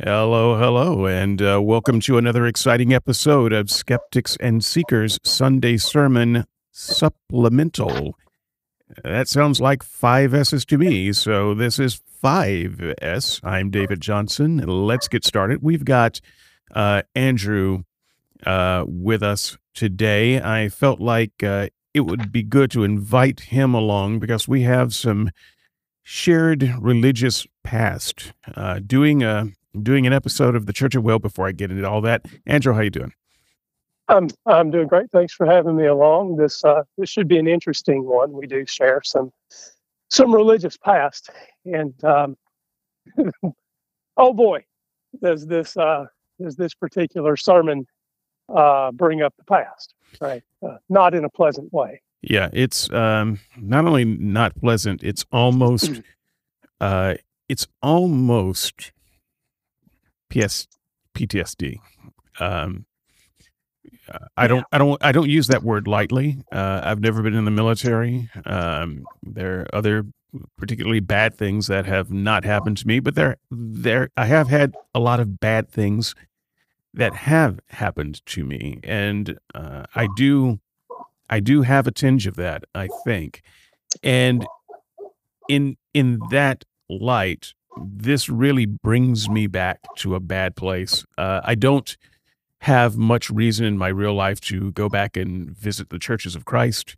Hello, hello, and uh, welcome to another exciting episode of Skeptics and Seekers Sunday Sermon Supplemental. That sounds like five S's to me, so this is 5S. I'm David Johnson. Let's get started. We've got uh, Andrew uh, with us today. I felt like uh, it would be good to invite him along because we have some shared religious past. Uh, doing a doing an episode of the Church of Will before I get into all that. Andrew, how you doing? I'm I'm doing great. Thanks for having me along. This uh, this should be an interesting one. We do share some some religious past, and um, oh boy, does this uh, does this particular sermon uh, bring up the past? Right, uh, not in a pleasant way. Yeah, it's um, not only not pleasant; it's almost uh, it's almost PS PTSD. Um, I don't, I don't, I don't use that word lightly. Uh, I've never been in the military. Um, there are other particularly bad things that have not happened to me, but there, there, I have had a lot of bad things that have happened to me, and uh, I do, I do have a tinge of that. I think, and in in that light, this really brings me back to a bad place. Uh, I don't have much reason in my real life to go back and visit the churches of Christ.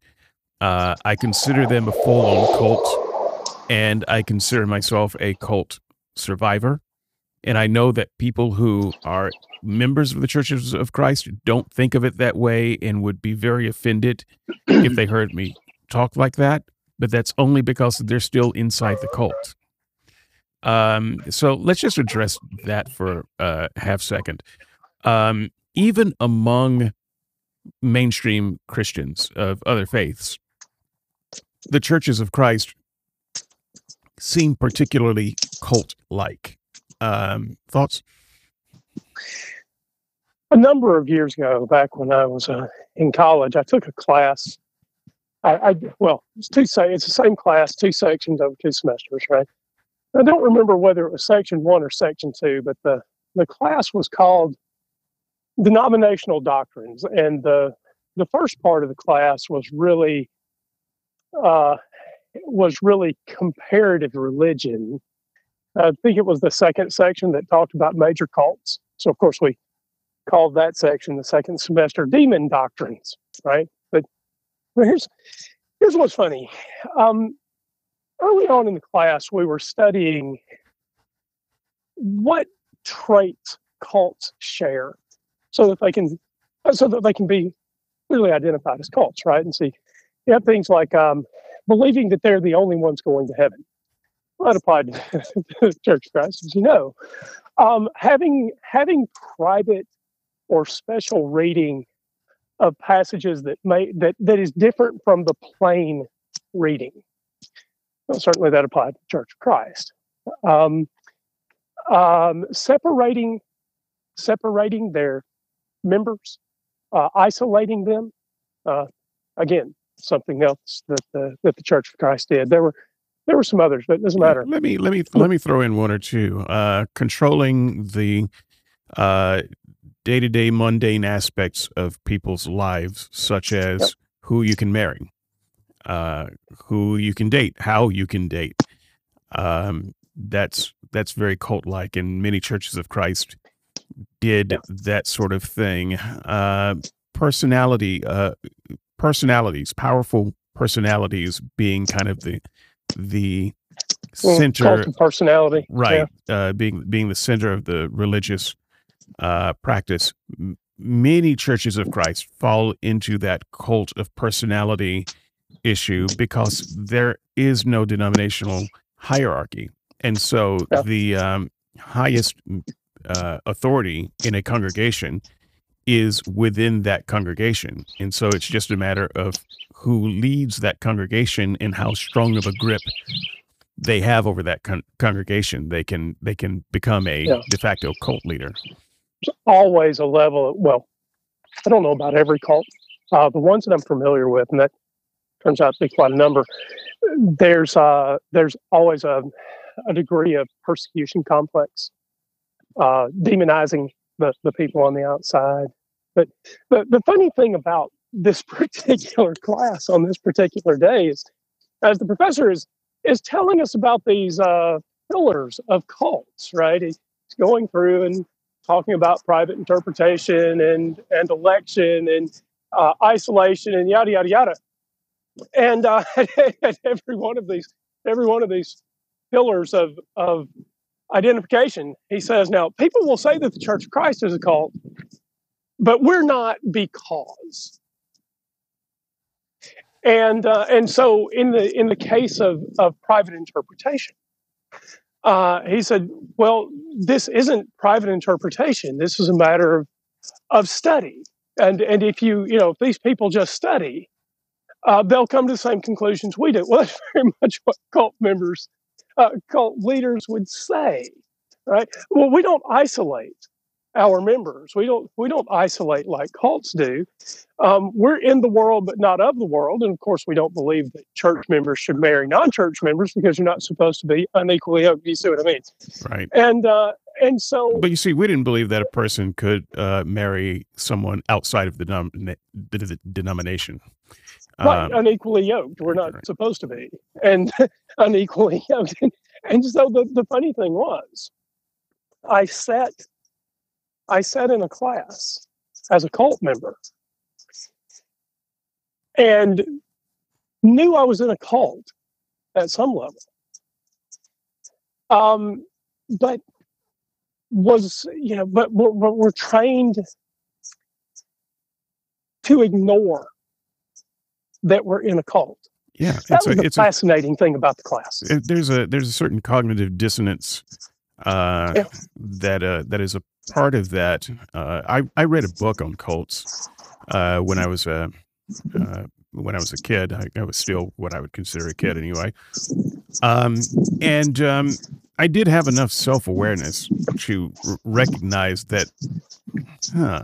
Uh, I consider them a full on cult, and I consider myself a cult survivor. And I know that people who are members of the churches of Christ don't think of it that way and would be very offended if they heard me talk like that. But that's only because they're still inside the cult. Um, so let's just address that for a half second. Um, even among mainstream Christians of other faiths, the churches of Christ seem particularly cult like. Um, thoughts? A number of years ago, back when I was uh, in college, I took a class. I, I well, it's two it's the same class, two sections over two semesters, right? I don't remember whether it was section one or section two, but the, the class was called Denominational Doctrines. And the, the first part of the class was really uh, was really comparative religion. I think it was the second section that talked about major cults. So of course we called that section the second semester demon doctrines, right? But here's here's what's funny. Um, early on in the class, we were studying what traits cults share so that they can so that they can be clearly identified as cults, right? And see, you have things like um, believing that they're the only ones going to heaven. That applied to Church of Christ, as you know. Um, having having private or special reading of passages that may that that is different from the plain reading well, certainly that applied to the Church of Christ. Um, um, separating, separating their members, uh, isolating them. Uh, again, something else that the that the Church of Christ did. There were there were some others, but it doesn't matter. Let me let me let me throw in one or two. Uh, controlling the day to day mundane aspects of people's lives, such as yep. who you can marry, uh, who you can date, how you can date. Um, that's that's very cult like, and many churches of Christ did that sort of thing. Uh, personality, uh, personalities, powerful personalities, being kind of the the center personality, right? Yeah. Uh, being being the center of the religious uh, practice. Many churches of Christ fall into that cult of personality issue because there is no denominational hierarchy. And so yeah. the um, highest uh, authority in a congregation is within that congregation. And so it's just a matter of who leads that congregation and how strong of a grip they have over that con- congregation. They can they can become a yeah. de facto cult leader. There's always a level. Of, well, I don't know about every cult. Uh, the ones that I'm familiar with, and that turns out to be quite a number. There's uh, there's always a, a degree of persecution complex uh, demonizing the, the people on the outside. But the, the funny thing about this particular class on this particular day is, as the professor is is telling us about these uh, pillars of cults, right? He's going through and talking about private interpretation and and election and uh, isolation and yada yada yada. And uh, at every one of these, every one of these pillars of of identification, he says, now people will say that the Church of Christ is a cult, but we're not because. And uh, and so in the in the case of of private interpretation, uh, he said, well, this isn't private interpretation. This is a matter of of study. And and if you you know if these people just study, uh, they'll come to the same conclusions we do. Well, that's very much what cult members, uh, cult leaders would say, right? Well, we don't isolate our members. We don't we don't isolate like cults do. Um, we're in the world, but not of the world. And of course, we don't believe that church members should marry non-church members because you're not supposed to be unequally yoked. You see what I mean? Right. And uh, and so, but you see, we didn't believe that a person could uh, marry someone outside of the, denom- the denomination. Right, um, unequally yoked. We're not right. supposed to be, and unequally yoked. And so the, the funny thing was, I sat I sat in a class as a cult member and knew I was in a cult at some level. Um, but was, you know, but we're, we're trained to ignore that we're in a cult. Yeah, that was a, the fascinating a, thing about the class. There's a there's a certain cognitive dissonance uh, yeah. that uh, that is a part of that. Uh, I I read a book on cults uh, when I was a uh, when I was a kid. I, I, was still what I would consider a kid anyway, um, and um, I did have enough self awareness to r- recognize that, huh,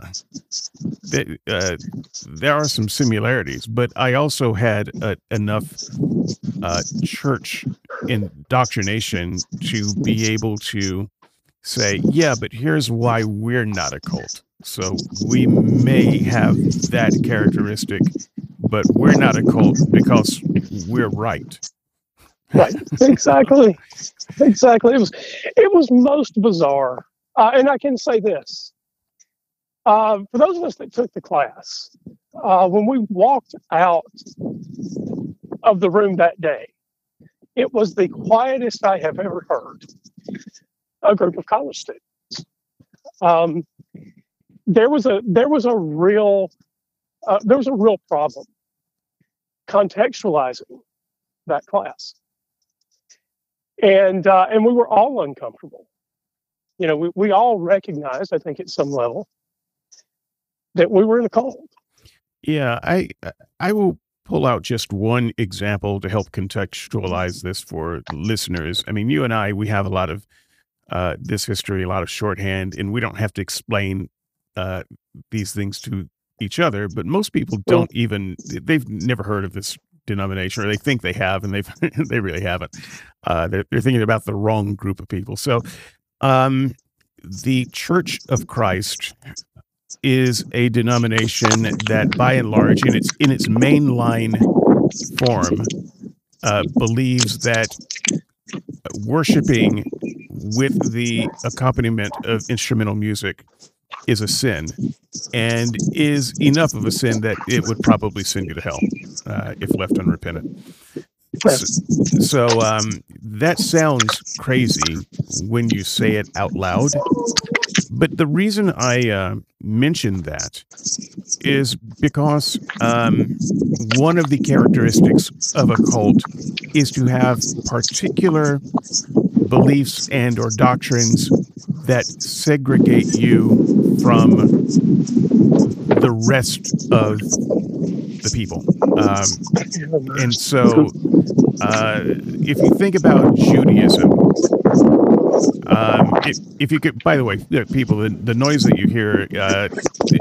that uh, there are some similarities, but I also had uh, enough uh, church indoctrination to be able to say, yeah, but here's why we're not a cult. So we may have that characteristic, but we're not a cult because we're right. Right. Exactly. Exactly. It was it was most bizarre. Uh, and i can say this. Uh, for those of us that took the class uh, when we walked out of the room that day it was the quietest i have ever heard. A group of college students. Um, there was a there was a real uh, there was a real problem contextualizing that class and uh, and we were all uncomfortable. You know, we, we all recognized, I think, at some level, that we were in a cult. Yeah, I I will pull out just one example to help contextualize this for listeners. I mean, you and I, we have a lot of uh, this history, a lot of shorthand, and we don't have to explain uh, these things to each other. But most people don't even, they've never heard of this denomination, or they think they have, and they've they really haven't. Uh, they're, they're, thinking about the wrong group of people. So, um, the Church of Christ is a denomination that, by and large, in its in its mainline form, uh, believes that worshiping with the accompaniment of instrumental music is a sin and is enough of a sin that it would probably send you to hell uh, if left unrepentant. So, so um, that sounds crazy when you say it out loud. But the reason I uh, mention that is because um, one of the characteristics of a cult is to have particular beliefs and or doctrines that segregate you from the rest of the people. Um, and so, uh, if you think about Judaism, um, if, if, you could, by the way, people, the, the noise that you hear, uh,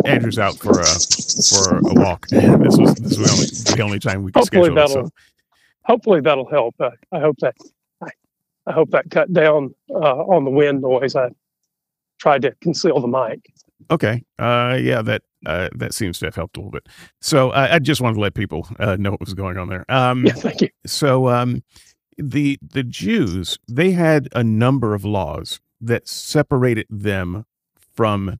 Andrew's out for a for a walk. this was this was the only, the only time we could hopefully schedule that'll, it, so. Hopefully that'll help. Uh, I hope that I, I hope that cut down uh, on the wind noise. I tried to conceal the mic. Okay. Uh, yeah, that uh, that seems to have helped a little bit. So uh, I just wanted to let people uh, know what was going on there. Um, Yeah, thank you. so um, the the Jews they had a number of laws that separated them from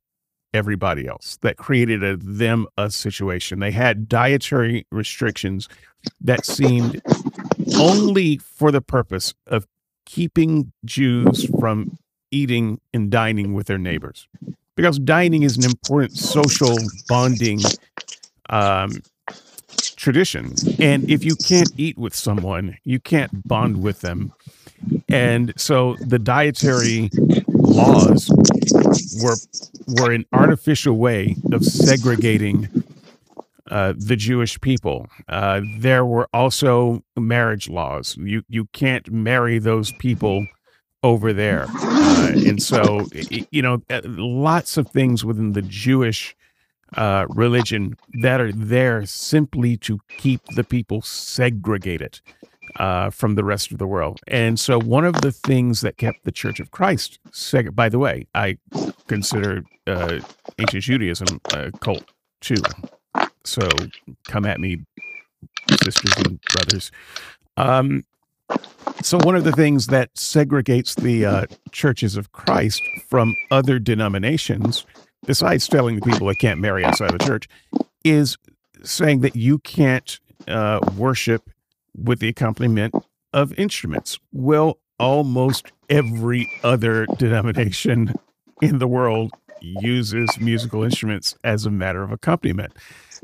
everybody else that created a them a situation. They had dietary restrictions that seemed only for the purpose of keeping Jews from eating and dining with their neighbors. Because dining is an important social bonding um, tradition. And if you can't eat with someone, you can't bond with them. And so the dietary laws were were an artificial way of segregating uh, the Jewish people. Uh, there were also marriage laws. You you can't marry those people over there, uh, and so you know uh, lots of things within the Jewish uh, religion that are there simply to keep the people segregated uh, from the rest of the world. And so, one of the things that kept the Church of Christ, seg- by the way, I consider uh, ancient Judaism a cult too. So, come at me, sisters and brothers. Um, so, one of the things that segregates the uh, churches of Christ from other denominations besides telling the people they can't marry outside the church, is saying that you can't uh, worship with the accompaniment of instruments. Well, almost every other denomination in the world uses musical instruments as a matter of accompaniment.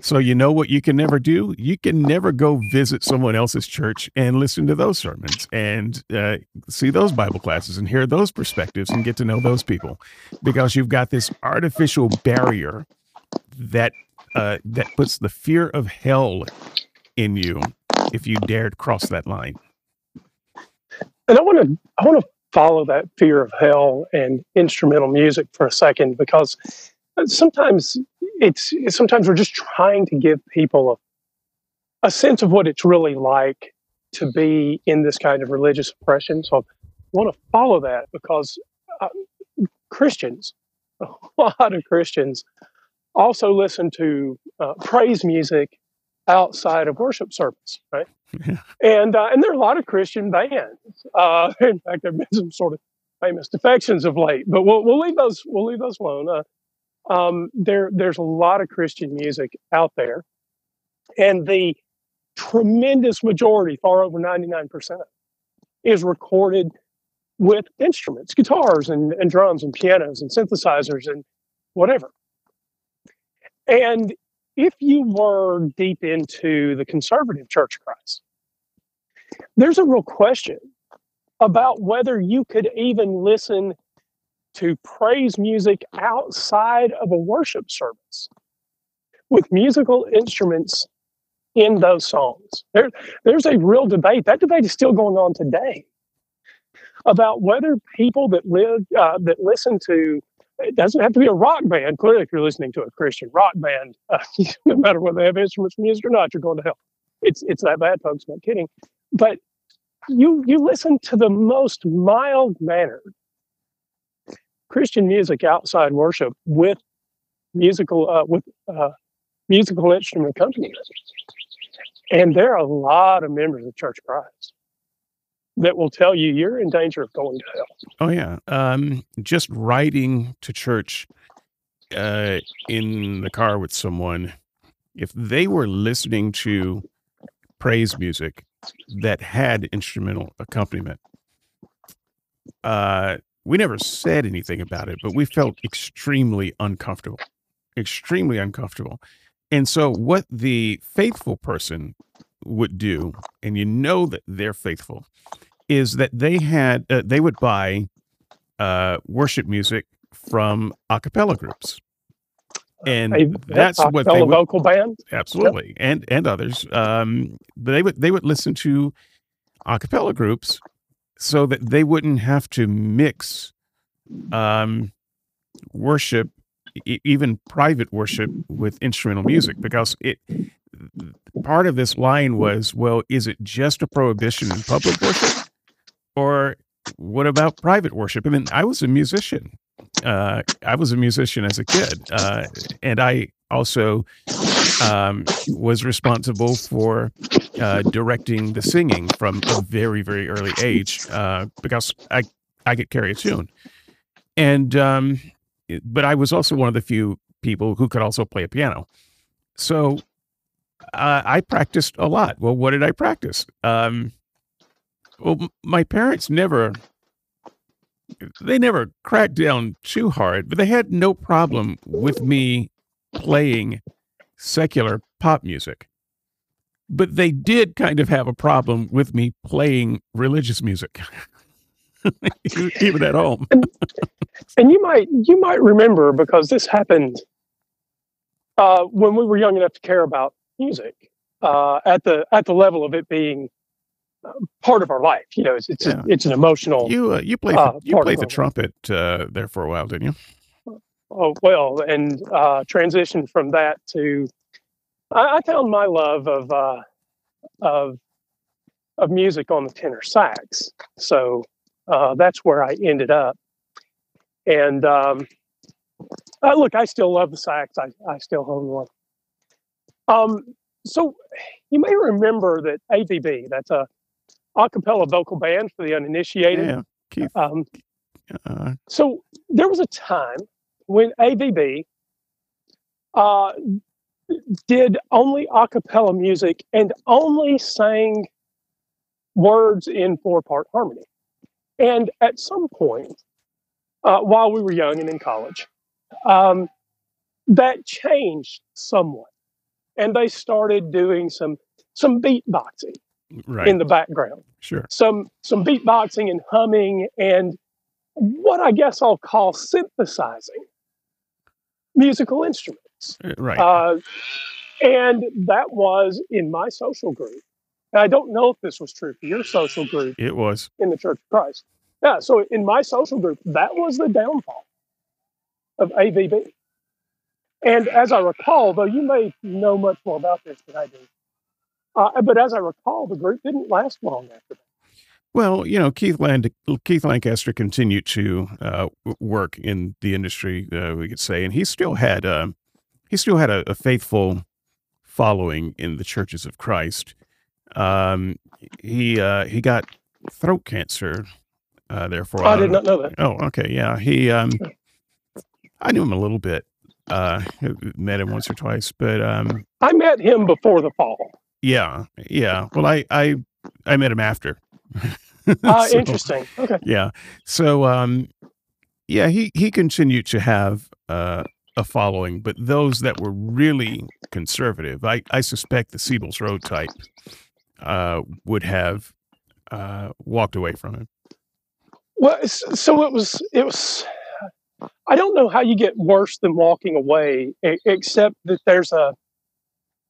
So, you know what you can never do? You can never go visit someone else's church and listen to those sermons and uh, see those Bible classes and hear those perspectives and get to know those people because you've got this artificial barrier that uh, that puts the fear of hell in you if you dared cross that line. And I want to I want to follow that fear of hell and instrumental music for a second because sometimes it's sometimes we're just trying to give people a, a sense of what it's really like to be in this kind of religious oppression. So I want to follow that because uh, Christians, a lot of Christians, also listen to uh, praise music outside of worship service, right? Yeah. And uh, and there are a lot of Christian bands. Uh, in fact, there have been some sort of famous defections of late, but we'll we'll leave those we'll leave those alone. Um, there there's a lot of Christian music out there, and the tremendous majority, far over ninety nine percent, is recorded with instruments, guitars and, and drums and pianos and synthesizers and whatever. And if you were deep into the conservative Church of Christ, there's a real question about whether you could even listen to praise music outside of a worship service with musical instruments in those songs. There, there's a real debate. That debate is still going on today about whether people that live uh, that listen to it doesn't have to be a rock band. Clearly, if you're listening to a Christian rock band, uh, no matter whether they have instruments music or not, you're going to hell. It's it's that bad, folks. Not kidding. But you you listen to the most mild mannered Christian music outside worship with musical uh, with uh, musical instrument accompaniment, and there are a lot of members of Church of Christ that will tell you you're in danger of going to hell. Oh yeah. Um, just riding to church uh, in the car with someone, if they were listening to praise music that had instrumental accompaniment, uh, we never said anything about it, but we felt extremely uncomfortable, extremely uncomfortable. And so, what the faithful person would do, and you know that they're faithful, is that they had uh, they would buy uh, worship music from a cappella groups, and A that's what they would vocal band. absolutely and and others. Um, but they would they would listen to a cappella groups so that they wouldn't have to mix um, worship, e- even private worship, with instrumental music because it. Part of this line was, well, is it just a prohibition in public worship, or what about private worship? I mean, I was a musician, uh, I was a musician as a kid, uh, and I also um, was responsible for uh, directing the singing from a very, very early age uh, because I I could carry a tune, and um, but I was also one of the few people who could also play a piano. So uh, I practiced a lot. Well, what did I practice? Um, well, my parents never they never cracked down too hard, but they had no problem with me playing secular pop music. But they did kind of have a problem with me playing religious music, even at home. and you might you might remember because this happened uh, when we were young enough to care about music uh, at the at the level of it being uh, part of our life. You know, it's it's, Yeah. a, it's an emotional. You uh, you played Uh, the, you played the trumpet uh, there for a while, didn't you? Oh well, and uh, transitioned from that to I, I found my love of uh, of of music on the tenor sax. So uh, that's where I ended up. And um, uh, look, I still love the sax. I, I still own one. Um, so you may remember that AVB, that's a a cappella vocal band for the uninitiated. Yeah, Keith. Um, Uh, so there was a time when AVB uh, did only a cappella music and only sang words in four part harmony. And at some point, uh, while we were young and in college, um, that changed somewhat. And they started doing some some beatboxing right. in the background sure. some some beatboxing and humming and what I guess I'll call synthesizing musical instruments. Uh, Right. Uh, and that was in my social group. And I don't know if this was true for your social group it was. in the Church of Christ. Yeah, so in my social group, that was the downfall of AVB. And as I recall, though you may know much more about this than I do, uh, but as I recall, the group didn't last long after that. Well, you know, Keith Land Keith Lancaster continued to uh, work in the industry, uh, we could say, and he still had uh, he still had a, a faithful following in the churches of Christ. Um, he uh, he got throat cancer. Uh, therefore, I did not know that. Oh, okay, yeah. He, um, I knew him a little bit. Uh, met him once or twice, but um, I met him before the fall. yeah, yeah. Well, I, I, I met him after. Uh, So, interesting. Okay. Yeah. So, um, yeah, he he continued to have uh, a following, but those that were really conservative, I I suspect the Siebel's Road type uh, would have uh, walked away from it. Well, so it was. It was. I don't know how you get worse than walking away, except that there's a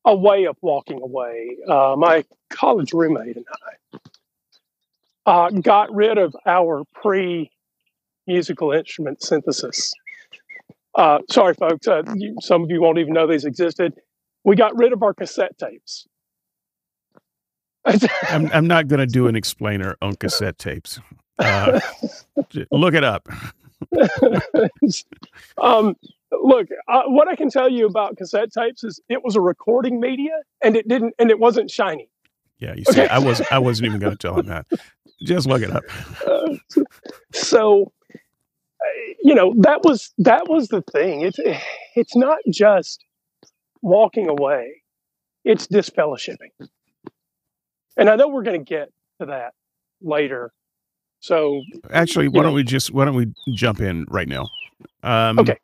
a way of walking away. Uh, my college roommate and I uh, got rid of our pre musical instrument synthesis. Uh, sorry, folks. Uh, you, some of you won't even know these existed. We got rid of our cassette tapes. I'm I'm not going to do an explainer on cassette tapes. Uh, look it up. um, look, uh, what I can tell you about cassette tapes is it was a recording media, and it didn't, and it wasn't shiny. Yeah, you see, Okay. I was I wasn't even going to tell him that. Just look it up. Uh, so, you know, that was that was the thing. It's it's not just walking away; it's disfellowshipping. And I know we're going to get to that later. So, Actually, why Yeah. don't we just why don't we jump in right now? Um, Okay.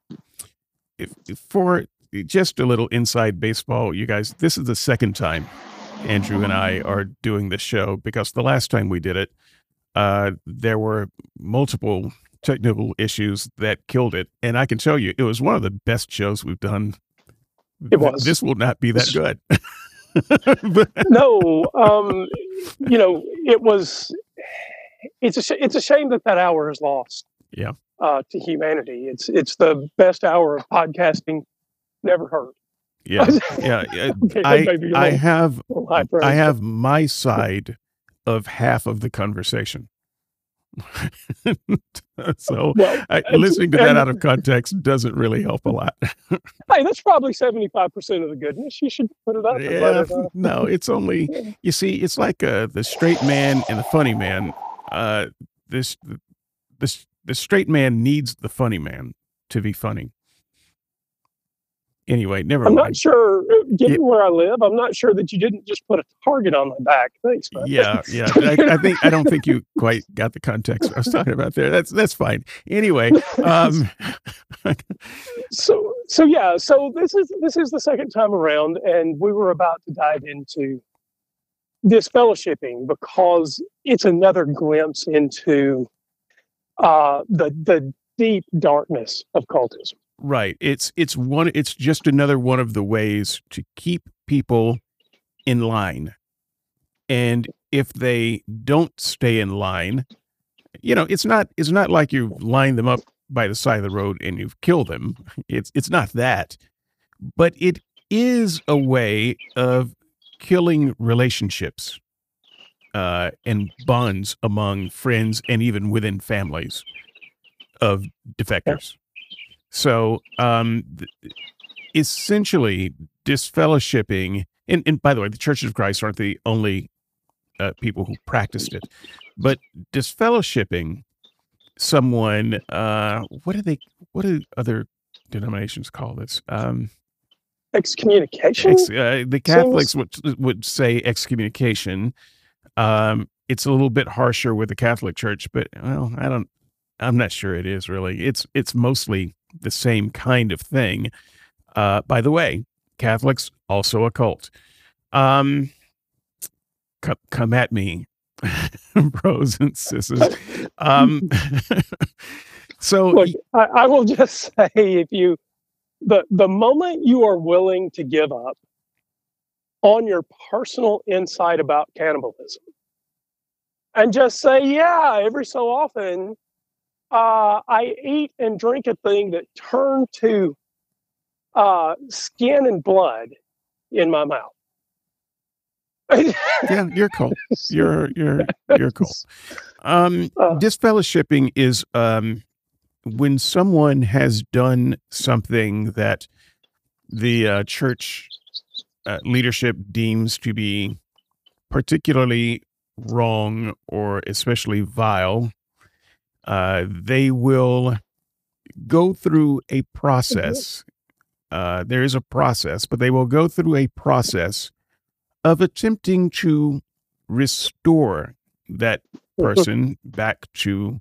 If, if for just a little inside baseball, you guys, this is the second time Andrew and I are doing this show because the last time we did it, uh, there were multiple technical issues that killed it, and I can tell you, it was one of the best shows we've done. It was. This will not be that good. But- no, um, you know, it was. It's a sh- it's a shame that that hour is lost. Yeah. Uh, to humanity, it's it's the best hour of podcasting never heard. yeah, yeah. yeah. Okay, I I have little high praise, I have my side of half of the conversation. so well, I, listening to that out of context doesn't really help a lot. hey, that's probably 75% of the goodness. You should put it up. Yeah, it, no, it's only, you see, it's like uh, the straight man and the funny man. Uh, this, this, the straight man needs the funny man to be funny anyway, never I'm mind. not sure, given yeah. where I live, I'm not sure that you didn't just put a target on my back. Thanks, man. Yeah, yeah. I, I, think I don't think you quite got the context I was talking about there. That's that's fine. Anyway, um, so so yeah, so this is this is the second time around, and we were about to dive into this fellowshipping because it's another glimpse into uh, the the deep darkness of cultism. Right. It's it's one it's just another one of the ways to keep people in line. And if they don't stay in line, you know, it's not it's not like you line them up by the side of the road and you've killed them. It's it's not that. But it is a way of killing relationships uh, and bonds among friends and even within families of defectors. So, um, essentially, disfellowshipping, and, and by the way, the Churches of Christ aren't the only uh, people who practiced it, but disfellowshipping someone, uh, what do they, what do other denominations call this? Um, excommunication. Ex, uh, the Catholics would would say excommunication. Um, it's a little bit harsher with the Catholic Church, but well, I don't. I'm not sure it is really. It's it's mostly the same kind of thing. Uh, by the way, Catholics also a cult. Um, come, come at me, bros and sisters. Um, so Look, I, I will just say, if you the the moment you are willing to give up on your personal insight about cannibalism and just say, yeah, every so often uh, I eat and drink a thing that turned to uh, skin and blood in my mouth. yeah, you're cool. You're you're you're cool. Um, uh, disfellowshipping is um, when someone has done something that the uh, church uh, leadership deems to be particularly wrong or especially vile uh, they will go through a process. Uh, there is a process, but they will go through a process of attempting to restore that person back to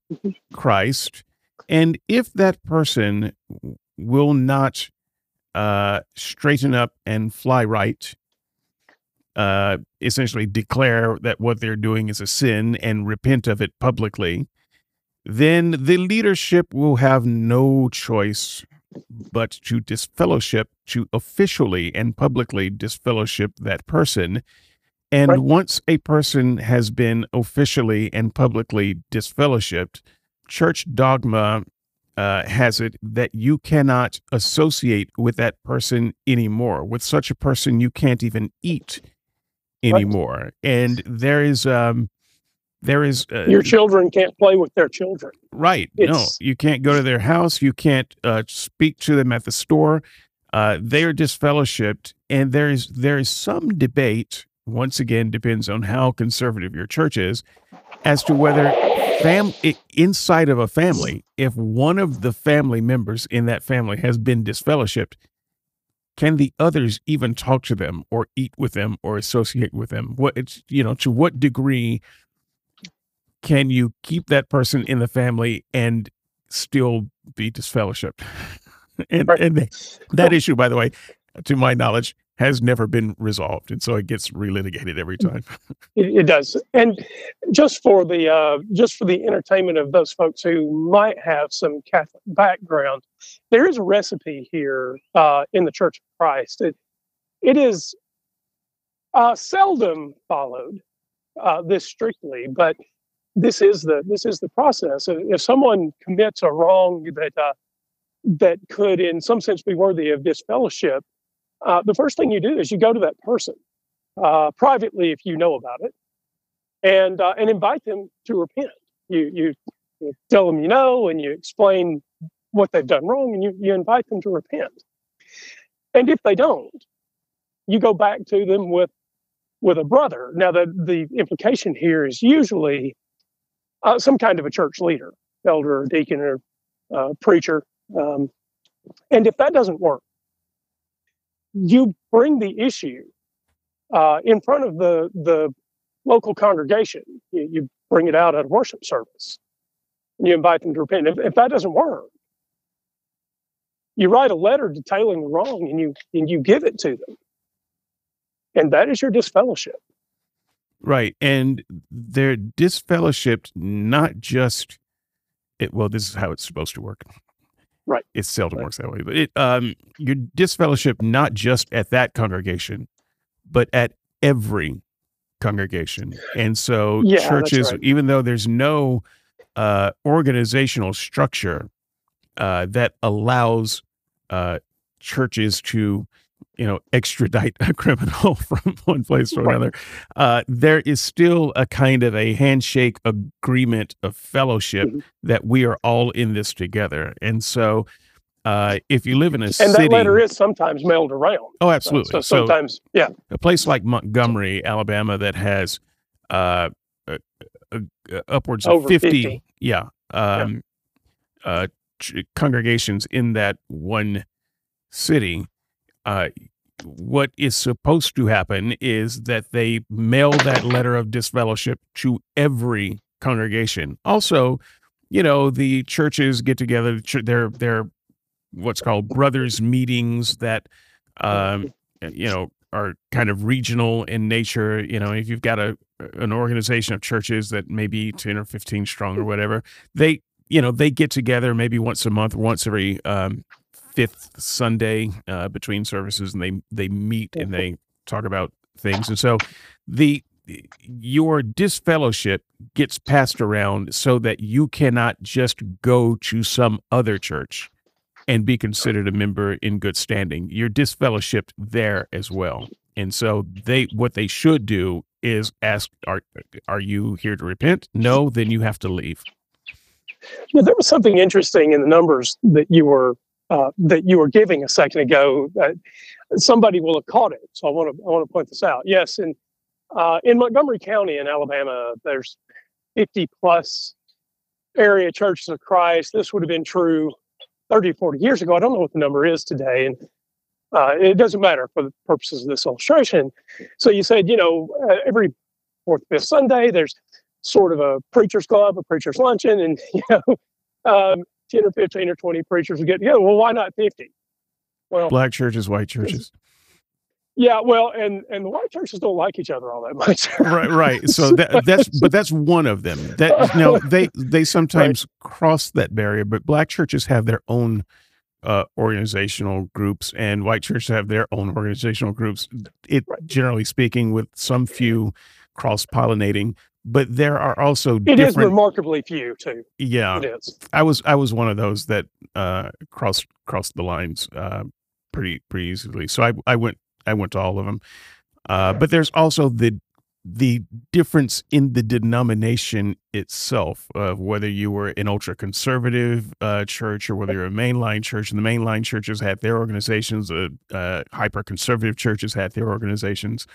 Christ. And if that person will not uh, straighten up and fly right, uh, essentially declare that what they're doing is a sin and repent of it publicly, then the leadership will have no choice but to disfellowship, to officially and publicly disfellowship that person. And right. once a person has been officially and publicly disfellowshipped, church dogma uh, has it that you cannot associate with that person anymore. With such a person, you can't even eat anymore. Right. And there is um, there is uh, your children can't play with their children. Right. It's, no you can't go to their house. You can't uh, speak to them at the store. Uh, they are disfellowshipped and there is there is some debate once again depends on how conservative your church is as to whether fam inside of a family if one of the family members in that family has been disfellowshipped can the others even talk to them or eat with them or associate with them? What it's you know to what degree can you keep that person in the family and still be disfellowshipped? and, right. and that issue, by the way, to my knowledge, has never been resolved, and so it gets relitigated every time. it, it, does, and just for the uh, just for the entertainment of those folks who might have some Catholic background, there is a recipe here uh, in the Church of Christ. It it is uh, seldom followed uh, this strictly, but this is the this is the process. If someone commits a wrong that uh, that could, in some sense, be worthy of disfellowship, uh, the first thing you do is you go to that person uh, privately if you know about it, and uh, and invite them to repent. You, you you tell them you know, and you explain what they've done wrong, and you you invite them to repent. And if they don't, you go back to them with with a brother. Now, the the implication here is usually uh, some kind of a church leader, elder, or deacon, or uh, preacher. Um, and if that doesn't work, you bring the issue uh, in front of the the local congregation. You, you, bring it out at a worship service. You invite them to repent. If, if that doesn't work, you write a letter detailing the wrong and you and you give it to them and that is your disfellowship right and they're disfellowshipped not just it well this is how it's supposed to work right it seldom right. works that way but it um you're disfellowship not just at that congregation but at every congregation and so yeah, churches right. even though there's no uh organizational structure uh that allows uh, churches to you know extradite a criminal from one place to another uh, there is still a kind of a handshake agreement of fellowship mm-hmm. that we are all in this together and so uh, if you live in a city and city, that letter is sometimes mailed around. Oh, absolutely. So, so sometimes, so yeah, a place like Montgomery, Alabama, that has uh, uh, uh upwards of 50, 50. yeah, um, yeah. Uh, congregations in that one city, uh, what is supposed to happen is that they mail that letter of disfellowship to every congregation. Also, you know, the churches get together, they're, they're what's called brothers meetings that, um, you know, are kind of regional in nature. You know, if you've got a an organization of churches that may be 10 or 15 strong or whatever, they you know, they get together maybe once a month, once every um, fifth Sunday uh, between services, and they they meet and they talk about things. And so the your disfellowship gets passed around so that you cannot just go to some other church and be considered a member in good standing. You're disfellowshipped there as well. And so they what they should do is ask are are you here to repent? No, then you have to leave. Yeah, there was something interesting in the numbers that you were uh, that you were giving a second ago. Uh, somebody will have caught it, so I want to I want to point this out. Yes, in uh, in Montgomery County in Alabama, there's 50 plus area churches of Christ. This would have been true 30 40 years ago. I don't know what the number is today, and uh, it doesn't matter for the purposes of this illustration. So you said, you know, uh, every fourth, fifth Sunday, there's sort of a preacher's club, a preacher's luncheon, and you know, um, ten or fifteen or twenty preachers would get together. Well, why not fifty? Well, black churches, white churches. Yeah, well, and and the white churches don't like each other all that much. right, right. So that that's but that's one of them. That you know they they sometimes right. cross that barrier, but black churches have their own uh, organizational groups, and white churches have their own organizational groups. It right. generally speaking, with some few cross pollinating, but there are also it is remarkably few too. Yeah, it is. I was I was one of those that uh, crossed crossed the lines uh, pretty pretty easily. So I I went I went to all of them. Uh, but there's also the the difference in the denomination itself of whether you were an ultra conservative uh, church or whether you're a mainline church. And the mainline churches had their organizations. The uh, hyper conservative churches had their organizations.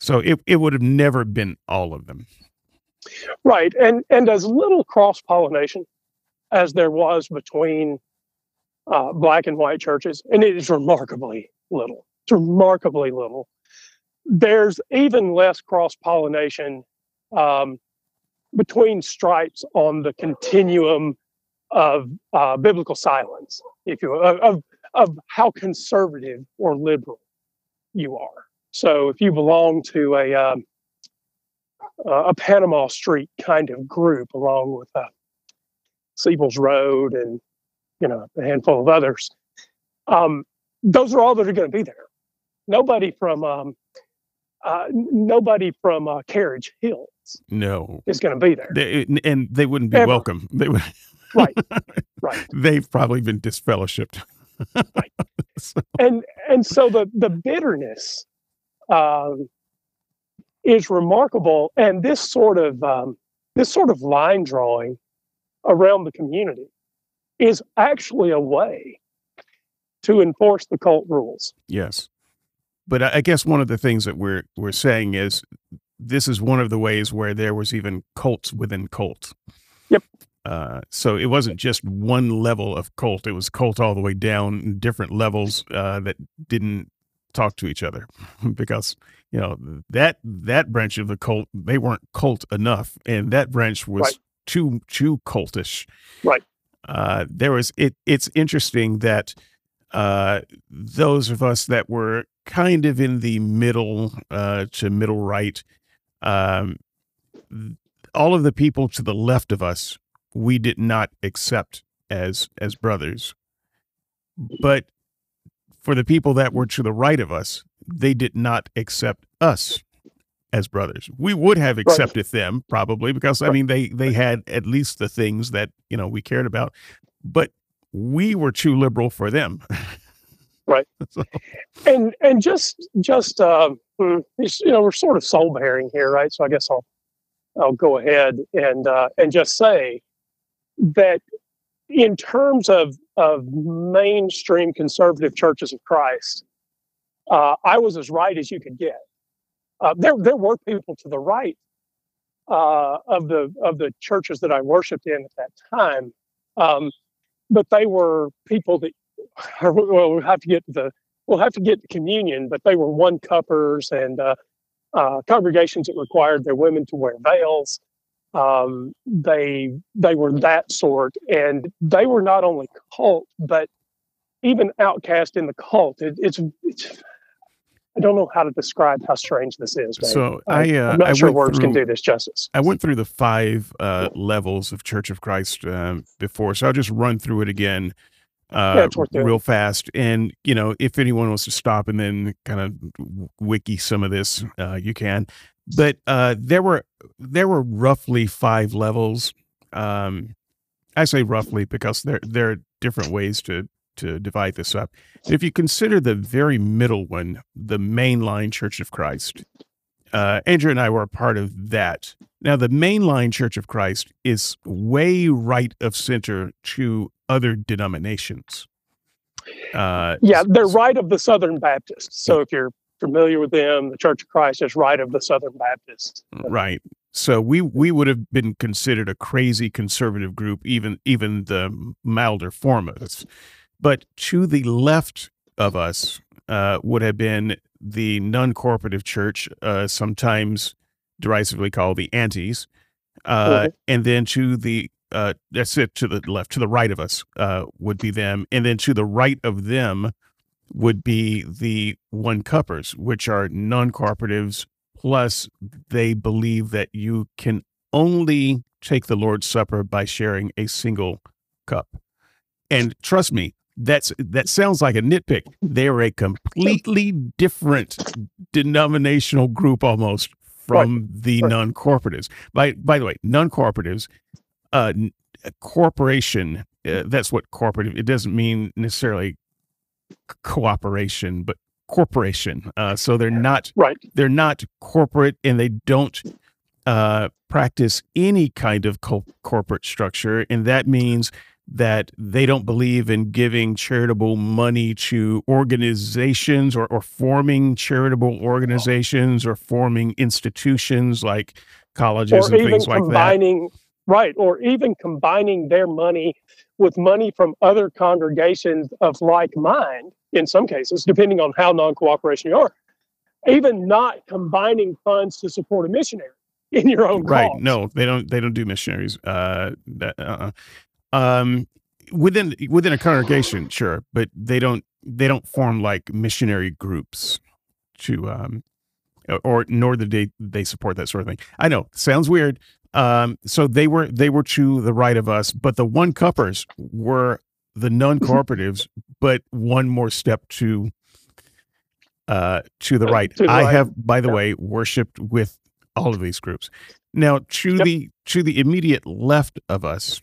So it, it would have never been all of them. Right. And and as little cross pollination as there was between uh, black and white churches, and it is remarkably little. It's remarkably little. There's even less cross pollination um, between stripes on the continuum of uh, biblical silence, if you of, of how conservative or liberal you are. So if you belong to a um, a Panama Street kind of group, along with uh, Siebel's Road and you know a handful of others, um, those are all that are going to be there. Nobody from um, uh, nobody from uh, Carriage Hills, no, is going to be there, they, and they wouldn't be Ever. welcome. They would, right, right. They've probably been disfellowshipped. right. so. And and so the the bitterness um, is remarkable. And this sort of um, this sort of line drawing around the community is actually a way to enforce the cult rules. Yes. But I guess one of the things that we're we're saying is this is one of the ways where there was even cults within cult. Yep. Uh, so it wasn't just one level of cult; it was cult all the way down, different levels uh, that didn't talk to each other, because you know that that branch of the cult they weren't cult enough, and that branch was Right. too too cultish. Right. Uh, there was it. It's interesting that uh, those of us that were kind of in the middle uh, to middle right, um, all of the people to the left of us, we did not accept as as brothers. But for the people that were to the right of us, they did not accept us as brothers. We would have accepted them probably because I mean they they had at least the things that you know we cared about, but we were too liberal for them. Right. So- and and just just um, hmm, you know we're sort of soul bearing here, right? So I guess I'll I'll go ahead and uh, and just say that in terms of of mainstream conservative churches of Christ, uh, I was as right as you could get. Uh, there there were people to the right uh, of the of the churches that I worshipped in at that time, um, but they were people that well we'll have to get the we'll have to get to communion, but they were one cuppers and uh, uh, congregations that required their women to wear veils. Um, they they were that sort, and they were not only cult, but even outcast in the cult. It, it's, it's I don't know how to describe how strange this is. man. So I, uh, I'm not I sure went words can through- do this justice. I went through the five uh, levels of Church of Christ um, before, so I'll just run through it again uh, Yeah, it's worth doing. real fast. And you know, if anyone wants to stop and then kind of wiki some of this, uh, you can. But uh, there were there were roughly five levels. Um, I say roughly because there there are different ways to to divide this up. If you consider the very middle one, the mainline Church of Christ, uh, Andrew and I were a part of that. Now, the mainline Church of Christ is way right of center to other denominations. Uh, Yeah, they're right of the Southern Baptists. So if you're familiar with them, the Church of Christ is right of the Southern Baptists. right. So we we would have been considered a crazy conservative group, even even the milder form of us. But to the left of us uh, would have been the non-corporative church, uh, sometimes derisively called the antis, uh, and then to the uh, that's it to the left, to the right of us uh, would be them, and then to the right of them would be the one cuppers, which are non-cooperatives. Plus, they believe that you can only take the Lord's Supper by sharing a single cup. And trust me, that's that sounds like a nitpick. They're a completely different denominational group almost from the Right. non-corporatives. By by the way, non-corporatives, uh, corporation. Uh, that's what corporate. It doesn't mean necessarily cooperation, but corporation. Uh, so they're not Right. they're not corporate and they don't uh, practice any kind of co- corporate structure. And that means that they don't believe in giving charitable money to organizations or, or forming charitable organizations or forming institutions like colleges Or and things like that. combining, right, or even combining their money with money from other congregations of like mind, in some cases, depending on how non cooperation you are. Even not combining funds to support a missionary in your own right cause. no they don't they don't do missionaries uh that uh um within within a congregation sure but they don't they don't form like missionary groups to um or nor do they they support that sort of thing i know sounds weird um so they were they were to the right of us but the one cuppers were the non-cooperatives but one more step to uh to the Uh, right to the i right. have by the Yeah. way worshipped with all of these groups now to Yep. the to the immediate left of us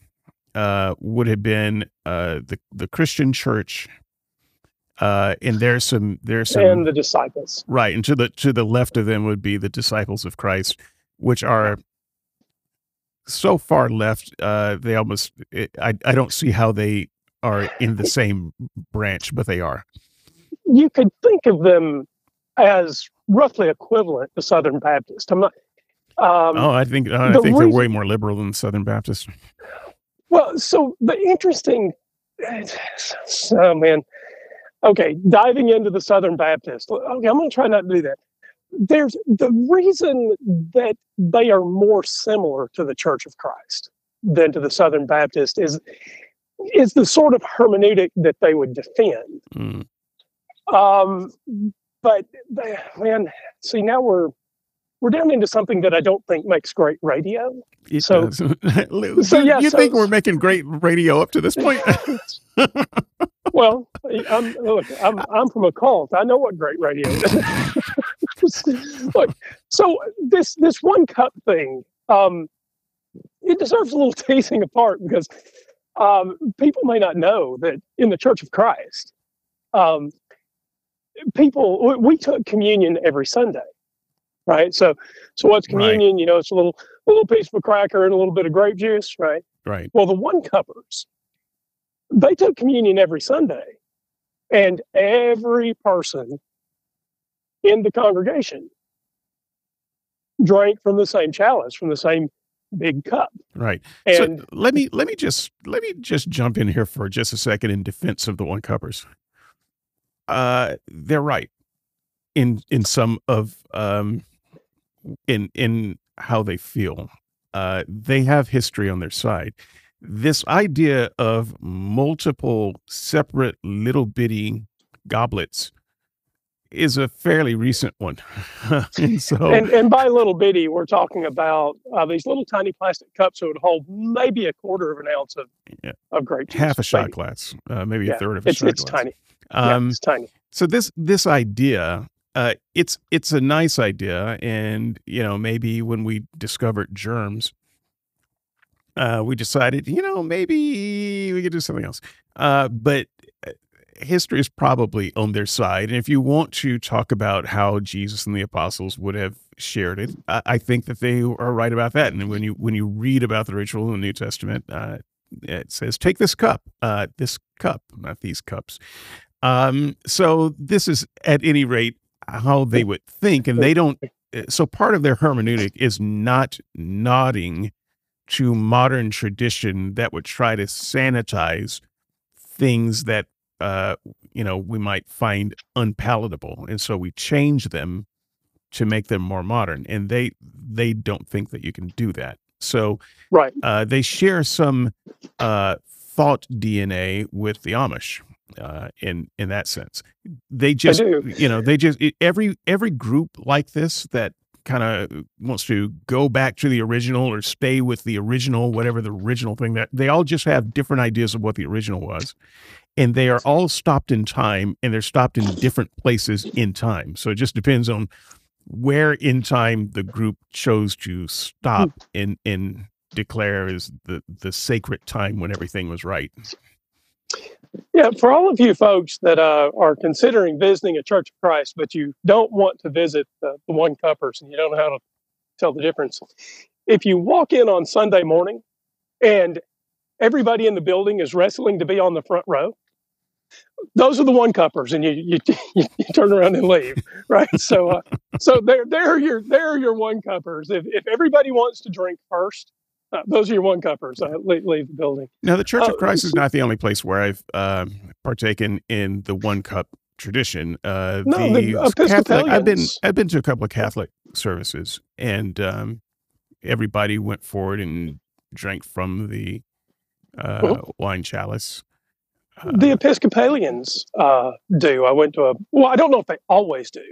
uh would have been uh the the christian church uh and there's some there's some And the disciples. Right, and to the to the left of them would be the disciples of Christ, which are so far left. Uh, they almost. I I don't see how they are in the same branch, but they are. You could think of them as roughly equivalent to Southern Baptist. I'm not. Um, oh, I think uh, I think reason, they're way more liberal than Southern Baptist. Well, so the interesting. Oh man. Okay, diving into the Southern Baptist. Okay, I'm going to try not to do that. There's the reason that they are more similar to the Church of Christ than to the Southern Baptist is is the sort of hermeneutic that they would defend. Mm. Um, but man, see now we're we're down into something that I don't think makes great radio. It so, so yeah, you so, think we're making great radio up to this point? well, I'm look, I'm I'm from a cult. I know what great radio is. look, so this this one cup thing, um, it deserves a little teasing apart because um, people may not know that in the Church of Christ, um, people we took communion every Sunday, right? So, so what's communion? Right. You know, it's a little a little piece of a cracker and a little bit of grape juice, right? Right. Well, the one cuppers, they took communion every Sunday, and every person in the congregation drank from the same chalice, from the same big cup. Right. And so let me let me just let me just jump in here for just a second in defense of the one cuppers. Uh, they're right in in some of um in in how they feel. Uh, they have history on their side. This idea of multiple separate little bitty goblets is a fairly recent one. and, so, and, and, by little bitty, we're talking about uh, these little tiny plastic cups that would hold maybe a quarter of an ounce of, yeah. of grape juice. Half a shot maybe. glass, uh, maybe yeah. a third of a it's, shot it's glass. Tiny. Um, yeah, it's tiny. So this this idea, uh, it's it's a nice idea, and you know maybe when we discovered germs, uh, we decided you know maybe we could do something else. Uh, but history is probably on their side. And if you want to talk about how Jesus and the apostles would have shared it, I, I think that they are right about that. And when you when you read about the ritual in the New Testament, uh, it says, "Take this cup, uh, this cup, not these cups." Um, so this is, at any rate, how they would think, and they don't. Uh, so part of their hermeneutic is not nodding to modern tradition that would try to sanitize things that uh, you know, we might find unpalatable, and so we change them to make them more modern. And they they don't think that you can do that. So right, uh, they share some uh, thought DNA with the Amish uh, in in that sense. They just you know they just every every group like this that kind of wants to go back to the original or stay with the original whatever the original thing that they all just have different ideas of what the original was and they are all stopped in time and they're stopped in different places in time. So it just depends on where in time the group chose to stop hmm. and and declare is the the sacred time when everything was right. Yeah, for all of you folks that uh, are considering visiting a Church of Christ, but you don't want to visit the, the one cuppers and you don't know how to tell the difference, if you walk in on Sunday morning and everybody in the building is wrestling to be on the front row, those are the one cuppers, and you you, you, you turn around and leave, right? So uh, so there there are your there are your one cuppers. If if everybody wants to drink first, uh, those are your one cuppers. Uh, leave, leave, the building. Now, the Church of uh, Christ is not the only place where I've uh, partaken in the one cup tradition. Uh, no, the, the Catholic. I've been I've been to a couple of Catholic services, and um, everybody went forward and drank from the uh, wine chalice the Episcopalians uh, do. I went to a well, I don't know if they always do,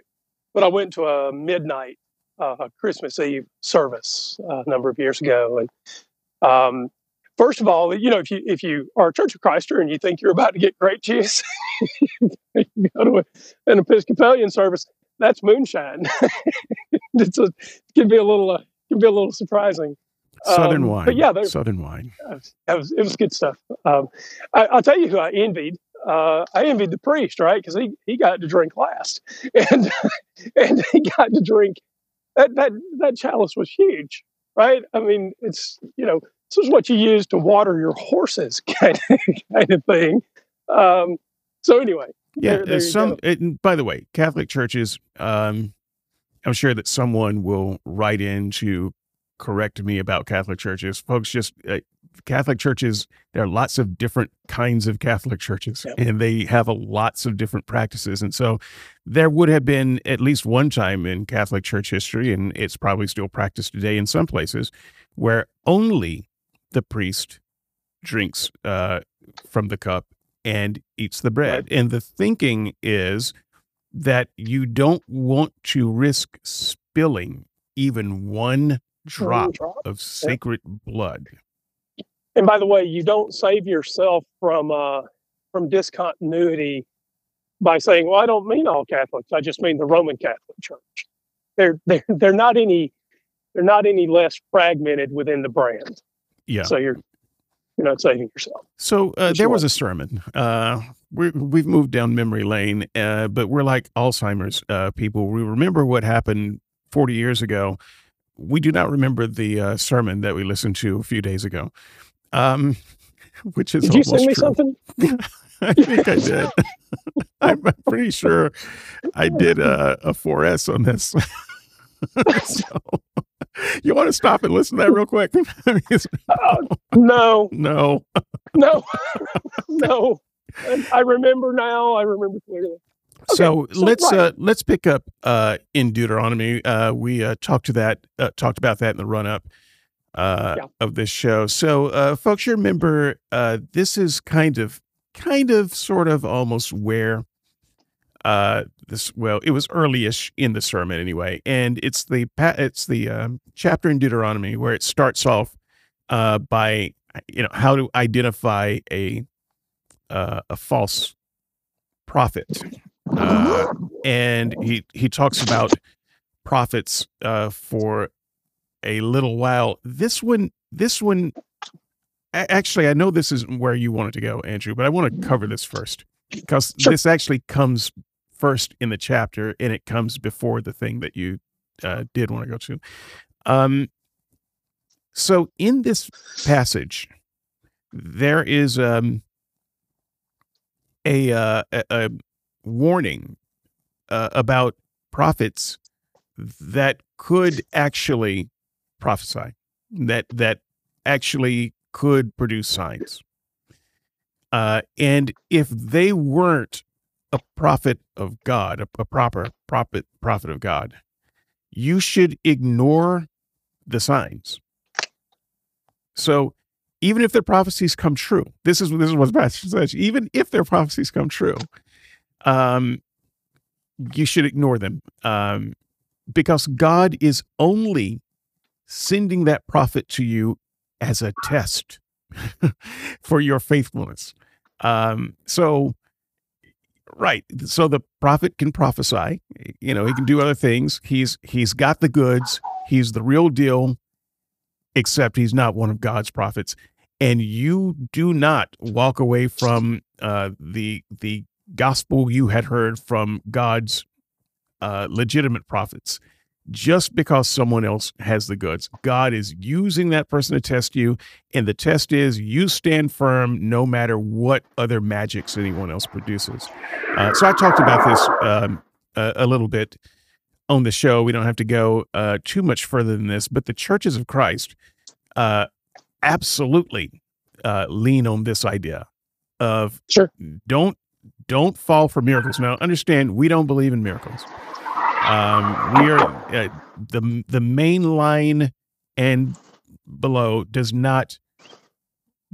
but I went to a midnight uh, Christmas Eve service uh, a number of years ago. And um, first of all, you know, if you if you are a Church of Christer and you think you're about to get grape juice, you go to a, an Episcopalian service. That's moonshine. it's a, it can be a little uh, can be a little surprising. Southern um, wine. But yeah, Southern wine. It was, it was good stuff. Um, I, will tell you who I envied. Uh, I envied the priest, right? Because he, he got to drink last, and and he got to drink. That that that chalice was huge, right? I mean, it's you know, this is what you use to water your horses, kind of, kind of thing. Um, so anyway, Yeah, there, there some. It, by the way, Catholic churches. Um, I'm sure that someone will write in to correct me about Catholic churches. Folks, just uh, Catholic churches. There are lots of different kinds of Catholic churches, Yep. and they have a lots of different practices. And so, there would have been at least one time in Catholic church history, and it's probably still practiced today in some places, where only the priest drinks uh, from the cup and eats the bread. And the thinking is that you don't want to risk spilling even one drop drop. of sacred blood. And by the way, you don't save yourself from uh, from discontinuity by saying, "Well, I don't mean all Catholics. I just mean the Roman Catholic Church." They're they're they're not any they're not any less fragmented within the brand. Yeah. So you're you're not saving yourself. So uh, there was a sermon. Uh, we we've moved down memory lane, uh, but we're like Alzheimer's uh, people. We remember what happened 40 years ago. We do not remember the uh, sermon that we listened to a few days ago, um, which is Did you send me true. something? I think I did. I'm pretty sure I did a, a 4S on this. so, you want to stop and listen to that real quick? Uh, no, no. no, no. I, I remember now. I remember clearly. So, so, let's uh, let's pick up uh, in Deuteronomy. Uh, we uh, talked to that uh, talked about that in the run up uh, Yeah. of this show. So, uh, folks, you remember uh, this is kind of kind of sort of almost where uh this well it was early-ish in the sermon anyway and it's the it's the um, chapter in deuteronomy where it starts off uh by you know how to identify a uh, a false prophet uh and he he talks about prophets uh for a little while this one this one actually i know this isn't where you wanted to go andrew but i want to cover this first because Sure. this actually comes first in the chapter and it comes before the thing that you uh, did want to go to um so in this passage there is um a uh, a warning uh, about prophets that could actually prophesy that that actually could produce signs uh, and if they weren't a prophet of God, a, a proper prophet prophet of God, you should ignore the signs. So even if their prophecies come true, this is this is what the passage says. Even if their prophecies come true, um, you should ignore them um, because God is only sending that prophet to you as a test for your faithfulness. Um, so, right. So the prophet can prophesy. You know, he can do other things. He's he's got the goods. He's the real deal. Except he's not one of God's prophets, and you do not walk away from uh, the the gospel you had heard from God's uh, legitimate prophets just because someone else has the goods. God is using that person to test you, and the test is you stand firm no matter what other magics anyone else produces. Uh, so I talked about this um, a, a little bit on the show. We don't have to go uh, too much further than this, but the churches of Christ uh, absolutely uh, lean on this idea of Sure. don't don't fall for miracles. Now, understand we don't believe in miracles. Um, we are uh, the the main line and below does not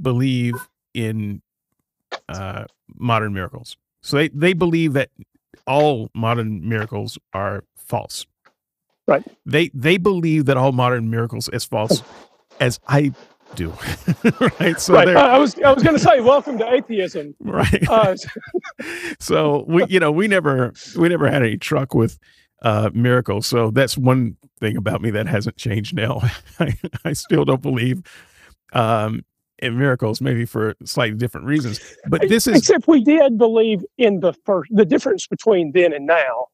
believe in uh, modern miracles. So they, they believe that all modern miracles are false. Right. They they believe that all modern miracles is false, as I do. right. So right. I was I was going to say, welcome to atheism. right. Uh, so we you know we never we never had any truck with uh miracles so that's one thing about me that hasn't changed now i, I still don't believe um in miracles maybe for slightly different reasons but this is Except we did believe in the first. The difference between then and now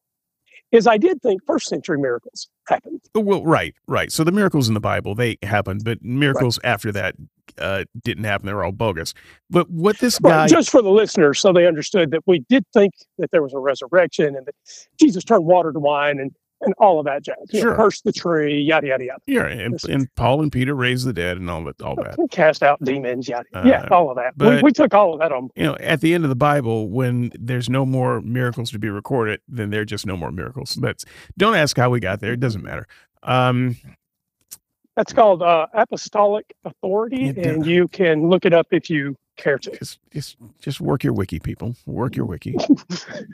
is I did think first century miracles happened. Well, right, right. So the miracles in the Bible they happened, but miracles right. after that uh, didn't happen. They were all bogus. But what this guy, just for the listeners, so they understood that we did think that there was a resurrection and that Jesus turned water to wine and and all of that jazz. You sure. Know, curse the tree, yada yada yada. Yeah, and, and Paul and Peter raised the dead and all that, all that. Cast out demons, yada. Uh, yeah, all of that. But, we, we, took all of that on. You know, at the end of the Bible, when there's no more miracles to be recorded, then there are just no more miracles. That's don't ask how we got there. It doesn't matter. Um, that's called uh, apostolic authority, and you can look it up if you care to. Just, just, just work your wiki, people. Work your wiki.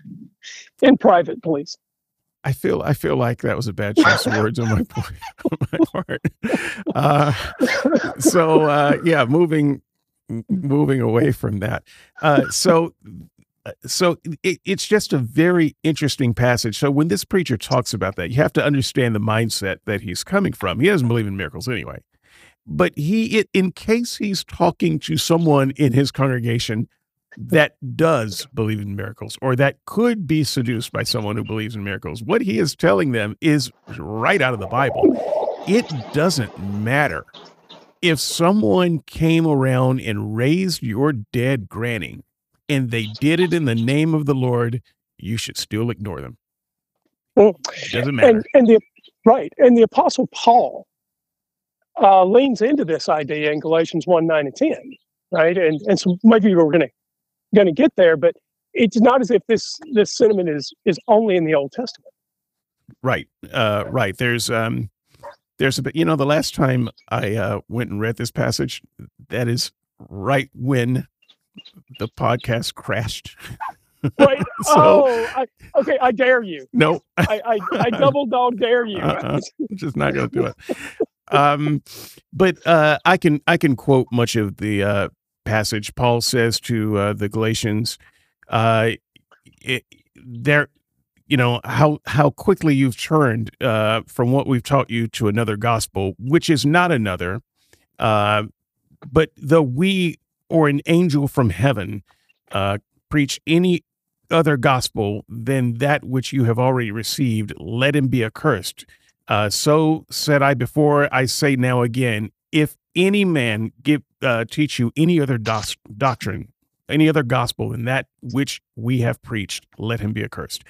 In private, please. I feel I feel like that was a bad choice of words on my on my part. Uh, so uh, yeah, moving moving away from that. Uh, so uh, so it, it's just a very interesting passage. So when this preacher talks about that, you have to understand the mindset that he's coming from. He doesn't believe in miracles anyway, but he, it, in case he's talking to someone in his congregation that does believe in miracles or that could be seduced by someone who believes in miracles. What he is telling them is right out of the Bible. It doesn't matter if someone came around and raised your dead granny and they did it in the name of the Lord, you should still ignore them. Well, it doesn't matter. And, and the right, and the Apostle Paul uh, leans into this idea in Galatians one nine and ten, right? And and so maybe we're going to going to get there, but it's not as if this this sentiment is is only in the Old Testament. Right, uh, right. There's um, there's a bit. You know, the last time I uh, went and read this passage, that is right when the podcast crashed. Right. so, oh, I, okay. I dare you. No. I, I, I double dog dare you. Uh-uh, just not going to do it. Um, but uh, I can I can quote much of the uh, passage, Paul says to uh, the Galatians, uh, there, you know how how quickly you've turned uh, from what we've taught you to another gospel, which is not another, uh, but though we or an angel from heaven uh, preach any other gospel than that which you have already received, let him be accursed. Uh, so said I before, I say now again, if any man give uh, teach you any other dos- doctrine, any other gospel than that which we have preached, let him be accursed.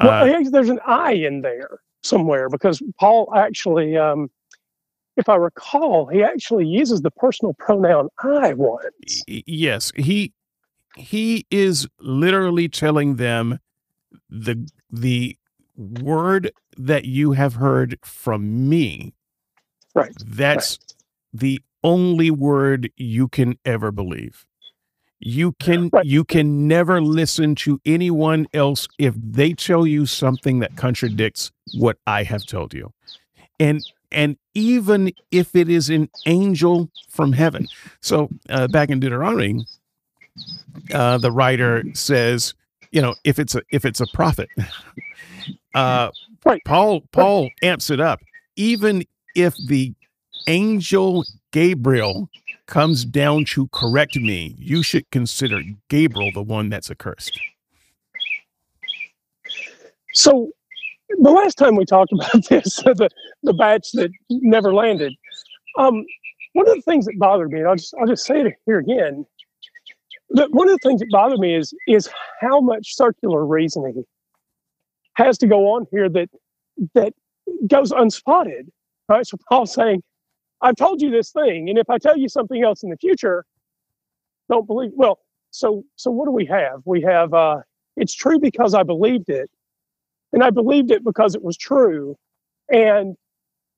Uh, well, there's an I in there somewhere because Paul actually, um, if I recall, he actually uses the personal pronoun I once. Yes, he he is literally telling them the the word that you have heard from me. Right. That's right the only word you can ever believe. You can right. you can never listen to anyone else if they tell you something that contradicts what I have told you. And and even if it is an angel from heaven. So uh, back in Deuteronomy, uh, the writer says, you know, if it's a if it's a prophet, uh, right. Paul Paul right. amps it up. Even if the angel Gabriel comes down to correct me, you should consider Gabriel the one that's accursed. So, the last time we talked about this, the the batch that never landed, um, one of the things that bothered me, and I'll just I'll just say it here again, that one of the things that bothered me is is how much circular reasoning has to go on here that that goes unspotted. Right. So Paul's saying, I've told you this thing, and if I tell you something else in the future, don't believe. Well, so so what do we have? We have uh, it's true because I believed it, and I believed it because it was true. And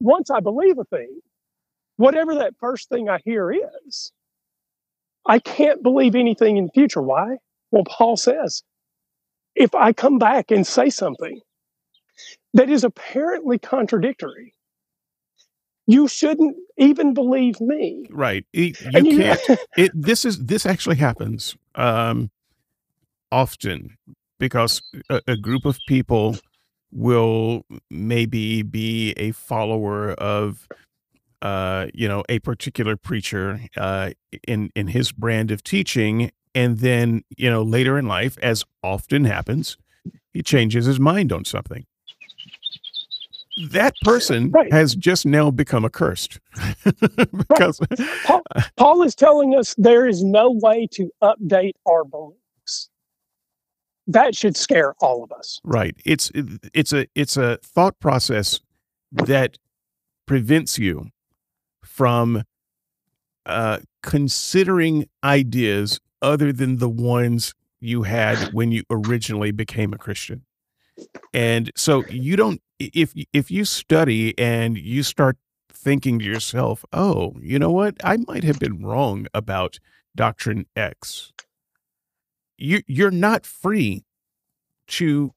once I believe a thing, whatever that first thing I hear is, I can't believe anything in the future. Why? Well, Paul says, if I come back and say something that is apparently contradictory, you shouldn't even believe me. Right. You, you can't. it, this is this actually happens um, often because a, a, group of people will maybe be a follower of uh, you know a particular preacher uh, in in his brand of teaching and then you know later in life as often happens he changes his mind on something that person Right. has just now become accursed because Paul, Paul is telling us there is no way to update our beliefs. That should scare all of us. right it's it's a it's a thought process that prevents you from uh, considering ideas other than the ones you had when you originally became a Christian. And so you don't if if you study and you start thinking to yourself, "Oh, you know what? I might have been wrong about doctrine X." You you're not free to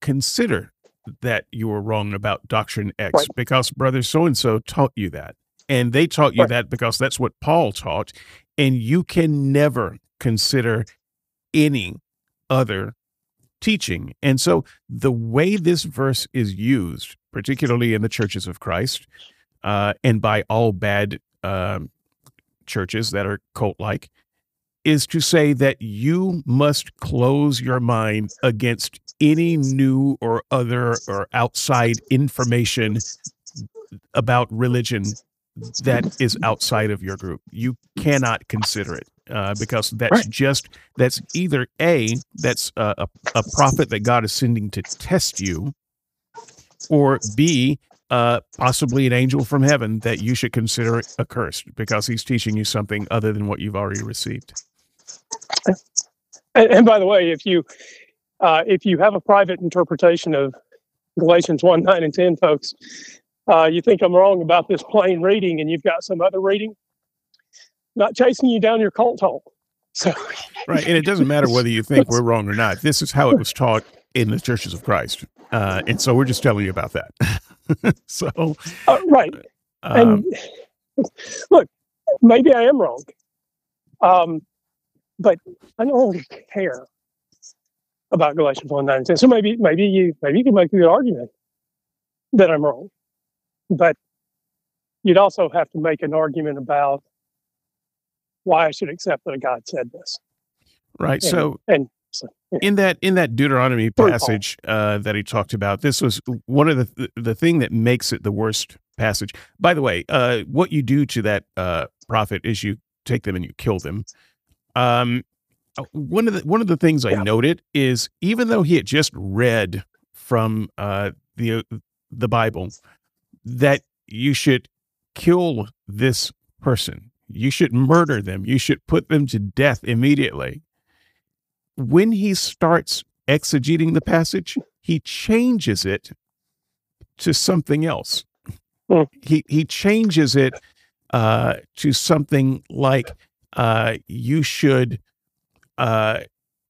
consider that you were wrong about doctrine X Right. because brother so and so taught you that. And they taught you Right. that because that's what Paul taught. And you can never consider any other teaching. And so the way this verse is used, particularly in the churches of Christ, uh, and by all bad um, churches that are cult like, is to say that you must close your mind against any new or other or outside information about religion that is outside of your group. You cannot consider it uh, because that's Right. just that's either a that's a, a, a prophet that God is sending to test you, or b uh, possibly an angel from heaven that you should consider accursed because he's teaching you something other than what you've already received. And, and by the way, if you uh, if you have a private interpretation of Galatians one nine and ten, folks, uh, you think I'm wrong about this plain reading, and you've got some other reading, not chasing you down your cult hole. So Right. And it doesn't matter whether you think we're wrong or not. This is how it was taught in the churches of Christ. Uh, and so we're just telling you about that. so, uh, right, um, and look, maybe I am wrong, um, but I no longer care about Galatians one nine and ten. So maybe maybe you maybe you can make a good argument that I'm wrong, but you'd also have to make an argument about why I should accept that God said this. right. And, So, and so, yeah. in that in that Deuteronomy passage uh, that he talked about, this was one of the the thing that makes it the worst passage. By the way, uh, what you do to that uh, prophet is you take them and you kill them. Um, uh, one of the one of the things I Yeah. noted is even though he had just read from uh, the the Bible that you should kill this person, you should murder them, you should put them to death immediately when he starts exegeting the passage, he changes it to something else. Hmm. He he changes it uh, to something like uh, you should uh,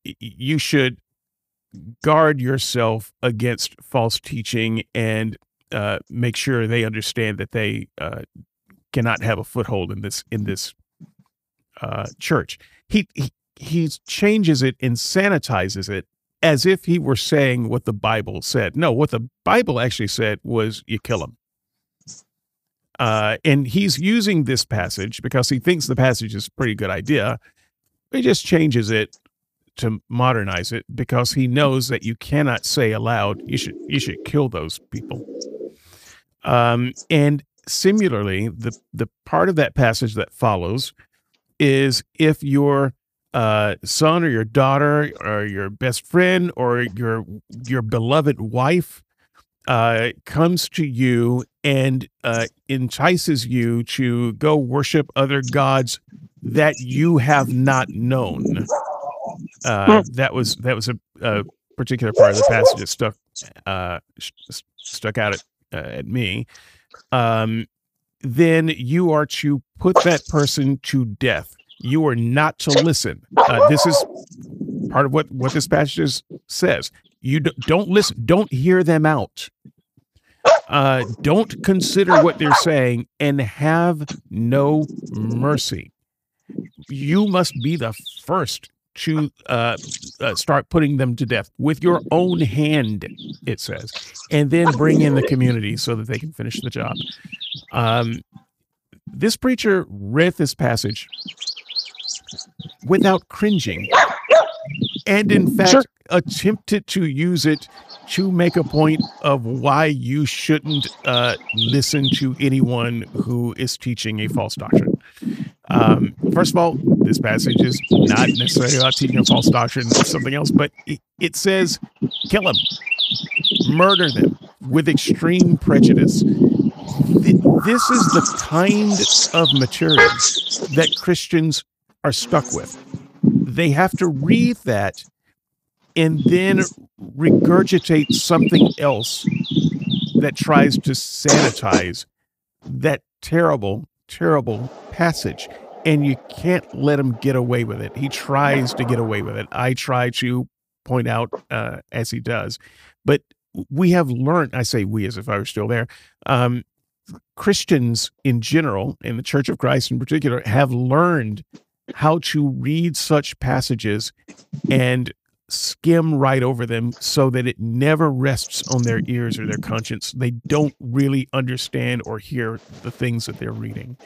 you should guard yourself against false teaching and uh, make sure they understand that they uh, cannot have a foothold in this in this uh, church. He, he he changes it and sanitizes it as if he were saying what the Bible said. No, what the Bible actually said was you kill him. Uh, and he's using this passage because he thinks the passage is a pretty good idea. He just changes it to modernize it because he knows that you cannot say aloud you should you should kill those people. Um, and similarly, the the part of that passage that follows is if your uh, son or your daughter or your best friend or your your beloved wife uh, comes to you and uh, entices you to go worship other gods that you have not known. Uh, that was that was a, a particular part of the passage that stuck uh, st- stuck out at, uh, at me. Um, then you are to put that person to death. You are not to listen. Uh, this is part of what what this passage says. You d- don't listen. Don't hear them out. Uh, don't consider what they're saying and have no mercy. You must be the first to uh, uh, start putting them to death with your own hand, it says, and then bring in the community so that they can finish the job. Um, this preacher read this passage without cringing, and in fact, Sure. attempted to use it to make a point of why you shouldn't uh, listen to anyone who is teaching a false doctrine. Um, first of all, this passage is not necessarily about teaching a false doctrine, or something else, but it, it says kill them, murder them with extreme prejudice. This is the kind of maturity that Christians are stuck with. They have to read that and then regurgitate something else that tries to sanitize that terrible, terrible passage. And you can't let him get away with it. He tries to get away with it. I try to point out uh, as he does. But we have learned, I say we as if I were still there, um, Christians in general, in the Church of Christ in particular, have learned how to read such passages and skim right over them so that it never rests on their ears or their conscience. They don't really understand or hear the things that they're reading.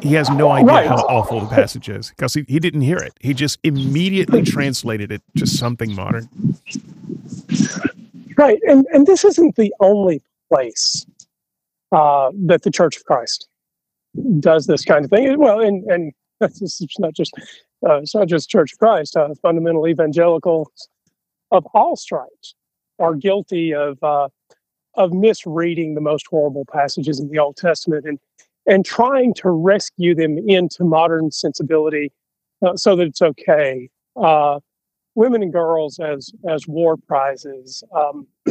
He has no idea right. how awful the passage is because he, he didn't hear it. He just immediately translated it to something modern. Right. And, and this isn't the only place uh, that the Church of Christ does this kind of thing. Well, and, and it's not just uh, it's not just Church of Christ. Uh, fundamental evangelicals of all stripes are guilty of uh, of misreading the most horrible passages in the Old Testament and and trying to rescue them into modern sensibility uh, so that it's okay. Uh, women and girls as as war prizes, um,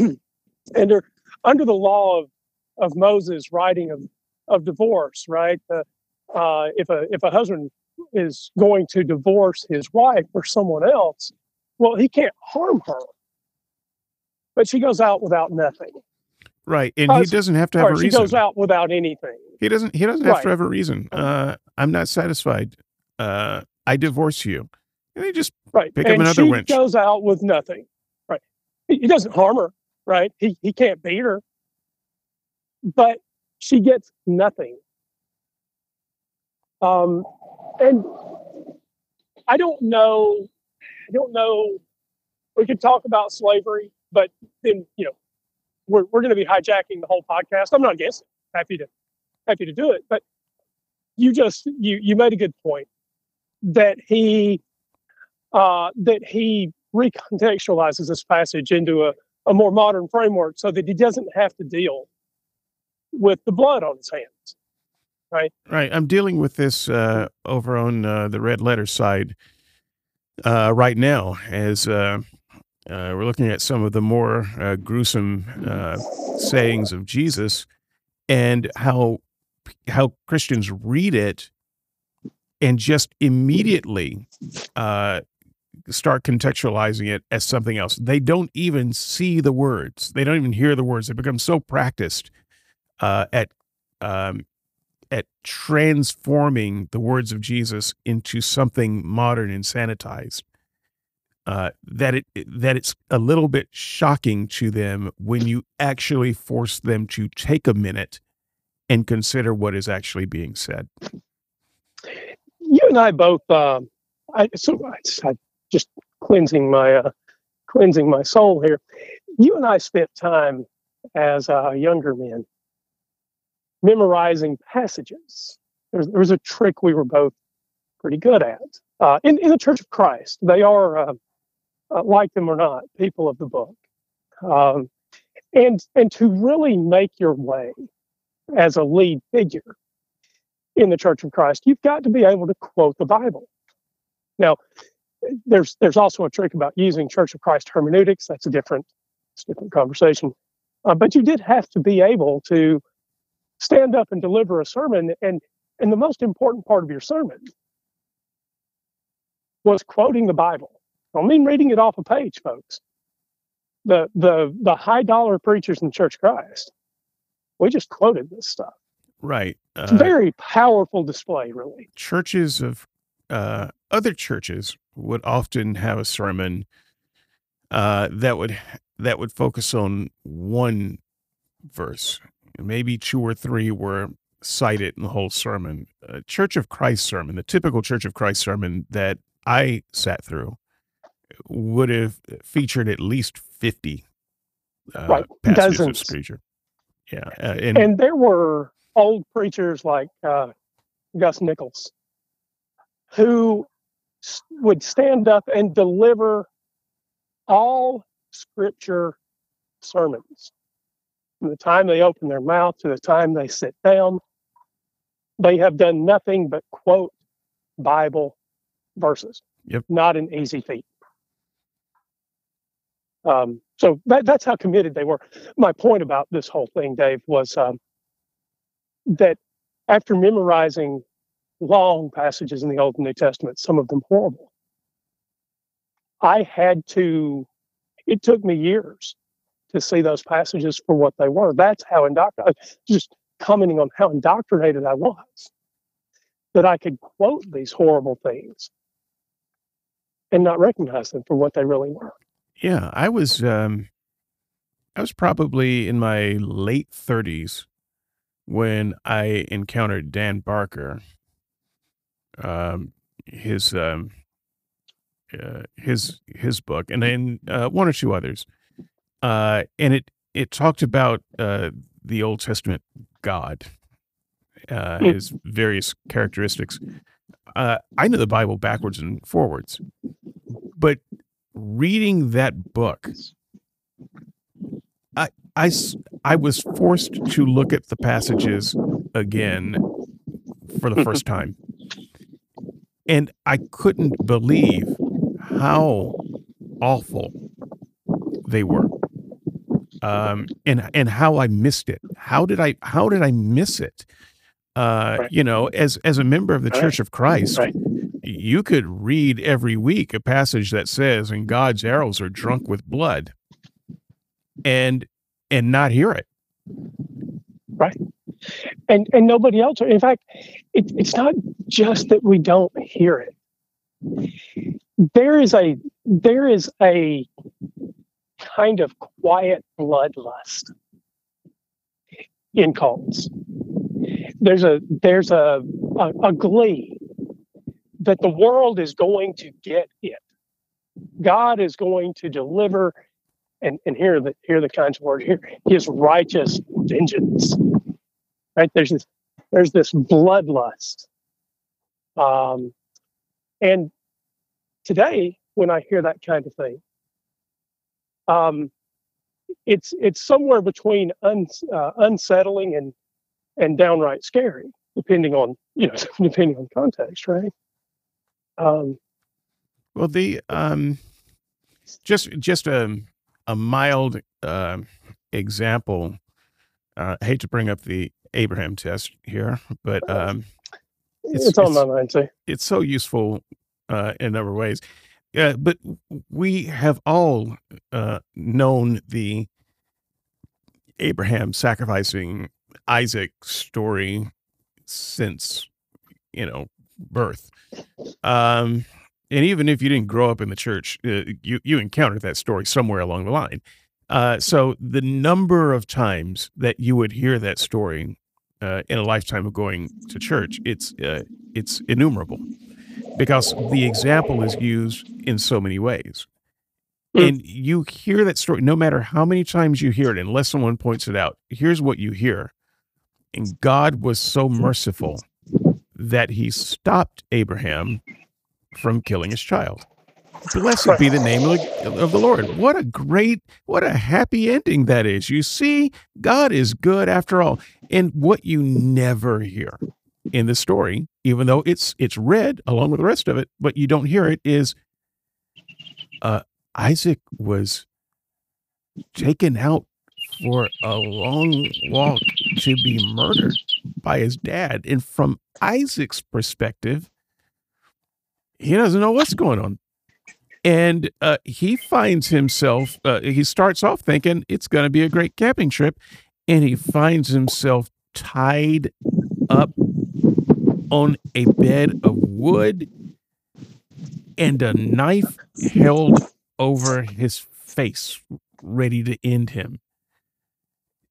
and under the law of of Moses writing of of divorce, right? Uh, if a if a husband is going to divorce his wife or someone else, well, he can't harm her. But she goes out without nothing. Right, and he doesn't have to have a reason. She goes out without anything. He doesn't. He doesn't have right. to have a reason. Uh, I'm not satisfied. Uh, I divorce you, and he just right. pick and up another she winch. goes out with nothing. Right. He, he doesn't harm her. Right. He he can't beat her, but she gets nothing. Um, and I don't know. I don't know. We could talk about slavery, but then you know, we're we're going to be hijacking the whole podcast. I'm not against it. Happy to happy to do it, but you just you you made a good point that he uh, that he recontextualizes this passage into a, a more modern framework so that he doesn't have to deal with the blood on his hands right? Right. I'm dealing with this uh, over on uh, the red letter side uh, right now as uh, uh, we're looking at some of the more uh, gruesome sayings of Jesus and how how Christians read it and just immediately start contextualizing it as something else. They don't even see the words. They don't even hear the words. They become so practiced uh, at um, at transforming the words of Jesus into something modern and sanitized. Uh, that it that it's a little bit shocking to them when you actually force them to take a minute and consider what is actually being said. You and I both. Uh, I so I, I just cleansing my uh, cleansing my soul here. You and I spent time as uh, younger men memorizing passages. There was, a trick we were both pretty good at. Uh, in, in the Church of Christ, they are, uh, like them or not, people of the book. Um, and, and to really make your way as a lead figure in the Church of Christ, you've got to be able to quote the Bible. Now, there's there's also a trick about using Church of Christ hermeneutics. That's a different, different conversation. Uh, but you did have to be able to stand up and deliver a sermon and and the most important part of your sermon was quoting the bible i don't mean reading it off a page folks. The the the high dollar preachers in church christ we just quoted this stuff. Right uh, it's a very powerful display really. churches of uh, other churches would often have a sermon uh, that would that would focus on one verse. Maybe two or three were cited in the whole sermon. A Church of Christ sermon, the typical Church of Christ sermon that I sat through, would have featured at least 50 uh, Right. Dozens. scripture. Yeah. Uh, and, And there were old preachers like uh, Gus Nichols who s- would stand up and deliver all scripture sermons. From the time they open their mouth to the time they sit down, they have done nothing but quote Bible verses. Yep. Not an easy feat. Um, so that, that's how committed they were. My point about this whole thing, Dave, was um, that after memorizing long passages in the Old and New Testament, some of them horrible, I had to, it took me years to see those passages for what they were. That's how indoctrinated, just commenting on how indoctrinated I was, that I could quote these horrible things and not recognize them for what they really were. Yeah, I was, um, I was probably in my late 30s when I encountered Dan Barker. Um, his, um, uh, his, his book, and then uh, one or two others. Uh, and it, it talked about uh, the Old Testament God, uh, Mm. his various characteristics. Uh, I know the Bible backwards and forwards, but reading that book, I, I, I was forced to look at the passages again for the first time. And I couldn't believe how awful they were. Um, and and how I missed it. How did I how did I miss it? Uh, Right. you know, as as a member of the. Church of Christ, Right. You could read every week a passage that says, "And God's arrows are drunk with blood," and and not hear it. Right. And and nobody else. In fact, it, it's not just that we don't hear it. There is a there is a kind of quiet bloodlust in cults. There's a there's a, a a glee that the world is going to get it. God is going to deliver, and and here the here are the kinds of words here. His righteous vengeance right there's this there's this bloodlust um and today when i hear that kind of thing um it's it's somewhere between un, uh, unsettling and and downright scary depending on you know depending on context right um Well, the um, just just a a mild uh, example. Uh, I hate to bring up the Abraham test here, but um, it's, It's- on my mind too it's so useful uh, in a number of ways. Uh, but we have all uh, known the Abraham sacrificing Isaac story since you know birth. Um, and even if you didn't grow up in the church, uh, you you encountered that story somewhere along the line. Uh, so the number of times that you would hear that story uh, in a lifetime of going to church, it's uh, it's innumerable because the example is used in so many ways. Mm. And you hear that story, no matter how many times you hear it, unless someone points it out, here's what you hear. And God was so merciful that he stopped Abraham from killing his child. Blessed be the name of the, Lord. What a great, what a happy ending that is. You see, God is good after all. And what you never hear in the story, even though it's it's read along with the rest of it, but you don't hear it, is uh, Isaac was taken out for a long walk to be murdered by his dad. And from Isaac's perspective, he doesn't know what's going on. And uh, he finds himself, uh, he starts off thinking it's going to be a great camping trip. And he finds himself tied up on a bed of wood and a knife held over his face, ready to end him.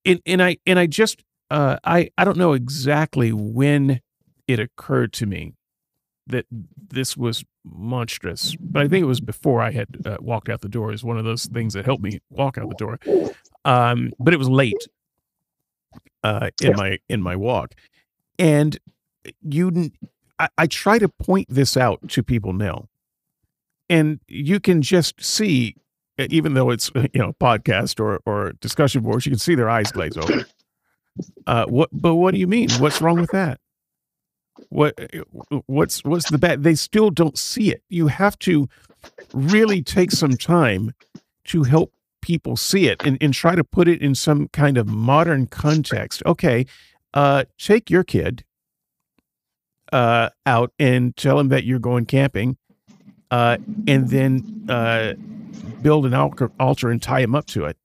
And, and I and I just uh, I I don't know exactly when it occurred to me that this was monstrous. But I think it was before I had uh, walked out the door. Is one of those things that helped me walk out the door. Um, but it was late uh, in my in my walk, and you. I, I try to point this out to people now, and you can just see, even though it's uh, you know podcast or or discussion boards, you can see their eyes glaze over. Uh, what? But what do you mean? What's wrong with that? What? uh, What's what's the bad? They still don't see it. You have to really take some time to help people see it and, and try to put it in some kind of modern context. Okay, uh, take your kid uh, out and tell him that you're going camping, uh, and then uh, build an altar, altar and tie him up to it,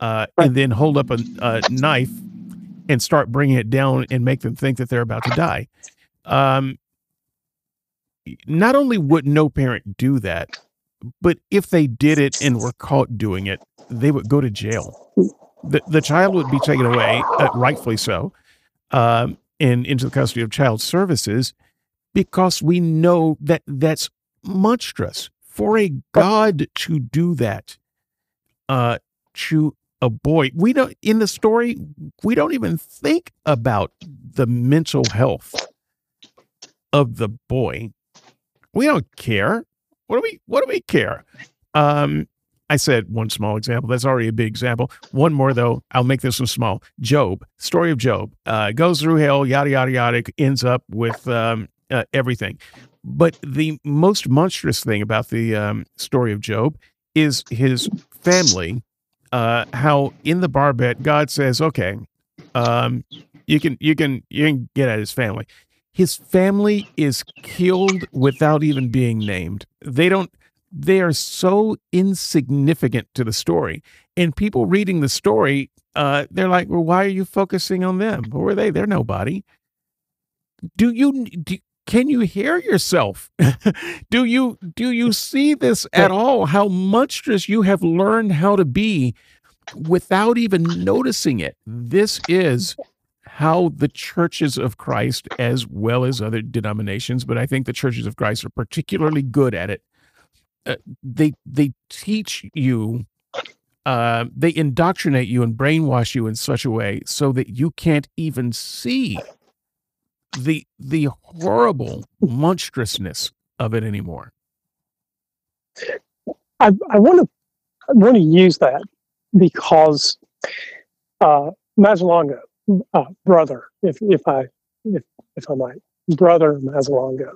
uh, and then hold up a, a knife and start bringing it down and make them think that they're about to die. Um, not only would no parent do that, but if they did it and were caught doing it, they would go to jail. The, the child would be taken away, uh, rightfully so, um, and into the custody of child services because we know that that's monstrous for a God to do that uh, to a boy. We don't, in the story, we don't even think about the mental health of the boy. We don't care. What do we what do we care? Um I said one small example. That's already a big example. One more though. I'll make this one small. Job, story of Job, uh, goes through hell, yada yada yada, ends up with um, uh, everything. But the most monstrous thing about the um, story of Job is his family. Uh, how in the barbet, God says, "Okay, um, you can you can you can get at his family." His family is killed without even being named. They don't they are so insignificant to the story. And people reading the story, uh, they're like, well, why are you focusing on them? Who are they? They're nobody. Do you do, can you hear yourself? do you do you see this at all? How monstrous you have learned how to be without even noticing it. This is how the churches of Christ, as well as other denominations, but I think the churches of Christ are particularly good at it. Uh, they they teach you, uh, they indoctrinate you and brainwash you in such a way so that you can't even see the the horrible monstrousness of it anymore. I, I want to want to use that because uh, Mazzalongo, uh, brother, if if I if if I might, brother Mazzalongo,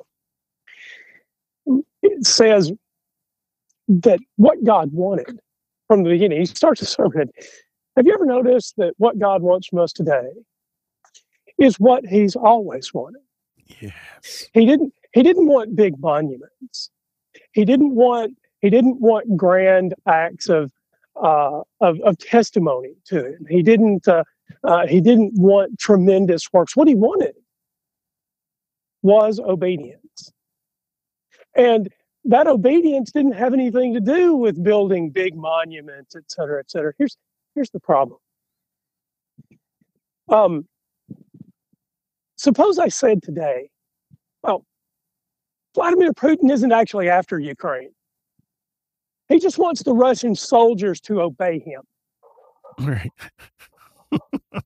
it says that what God wanted from the beginning. He starts a sermon. Have you ever noticed that what God wants from us today is what He's always wanted? Yes. He didn't. He didn't want big monuments. He didn't want. He didn't want grand acts of uh, of, of testimony to him. He didn't. Uh, uh, he didn't want tremendous works. What he wanted was obedience, and that obedience didn't have anything to do with building big monuments, et cetera, et cetera. Here's here's the problem. Um, suppose I said today, well, Vladimir Putin isn't actually after Ukraine. He just wants the Russian soldiers to obey him. Right.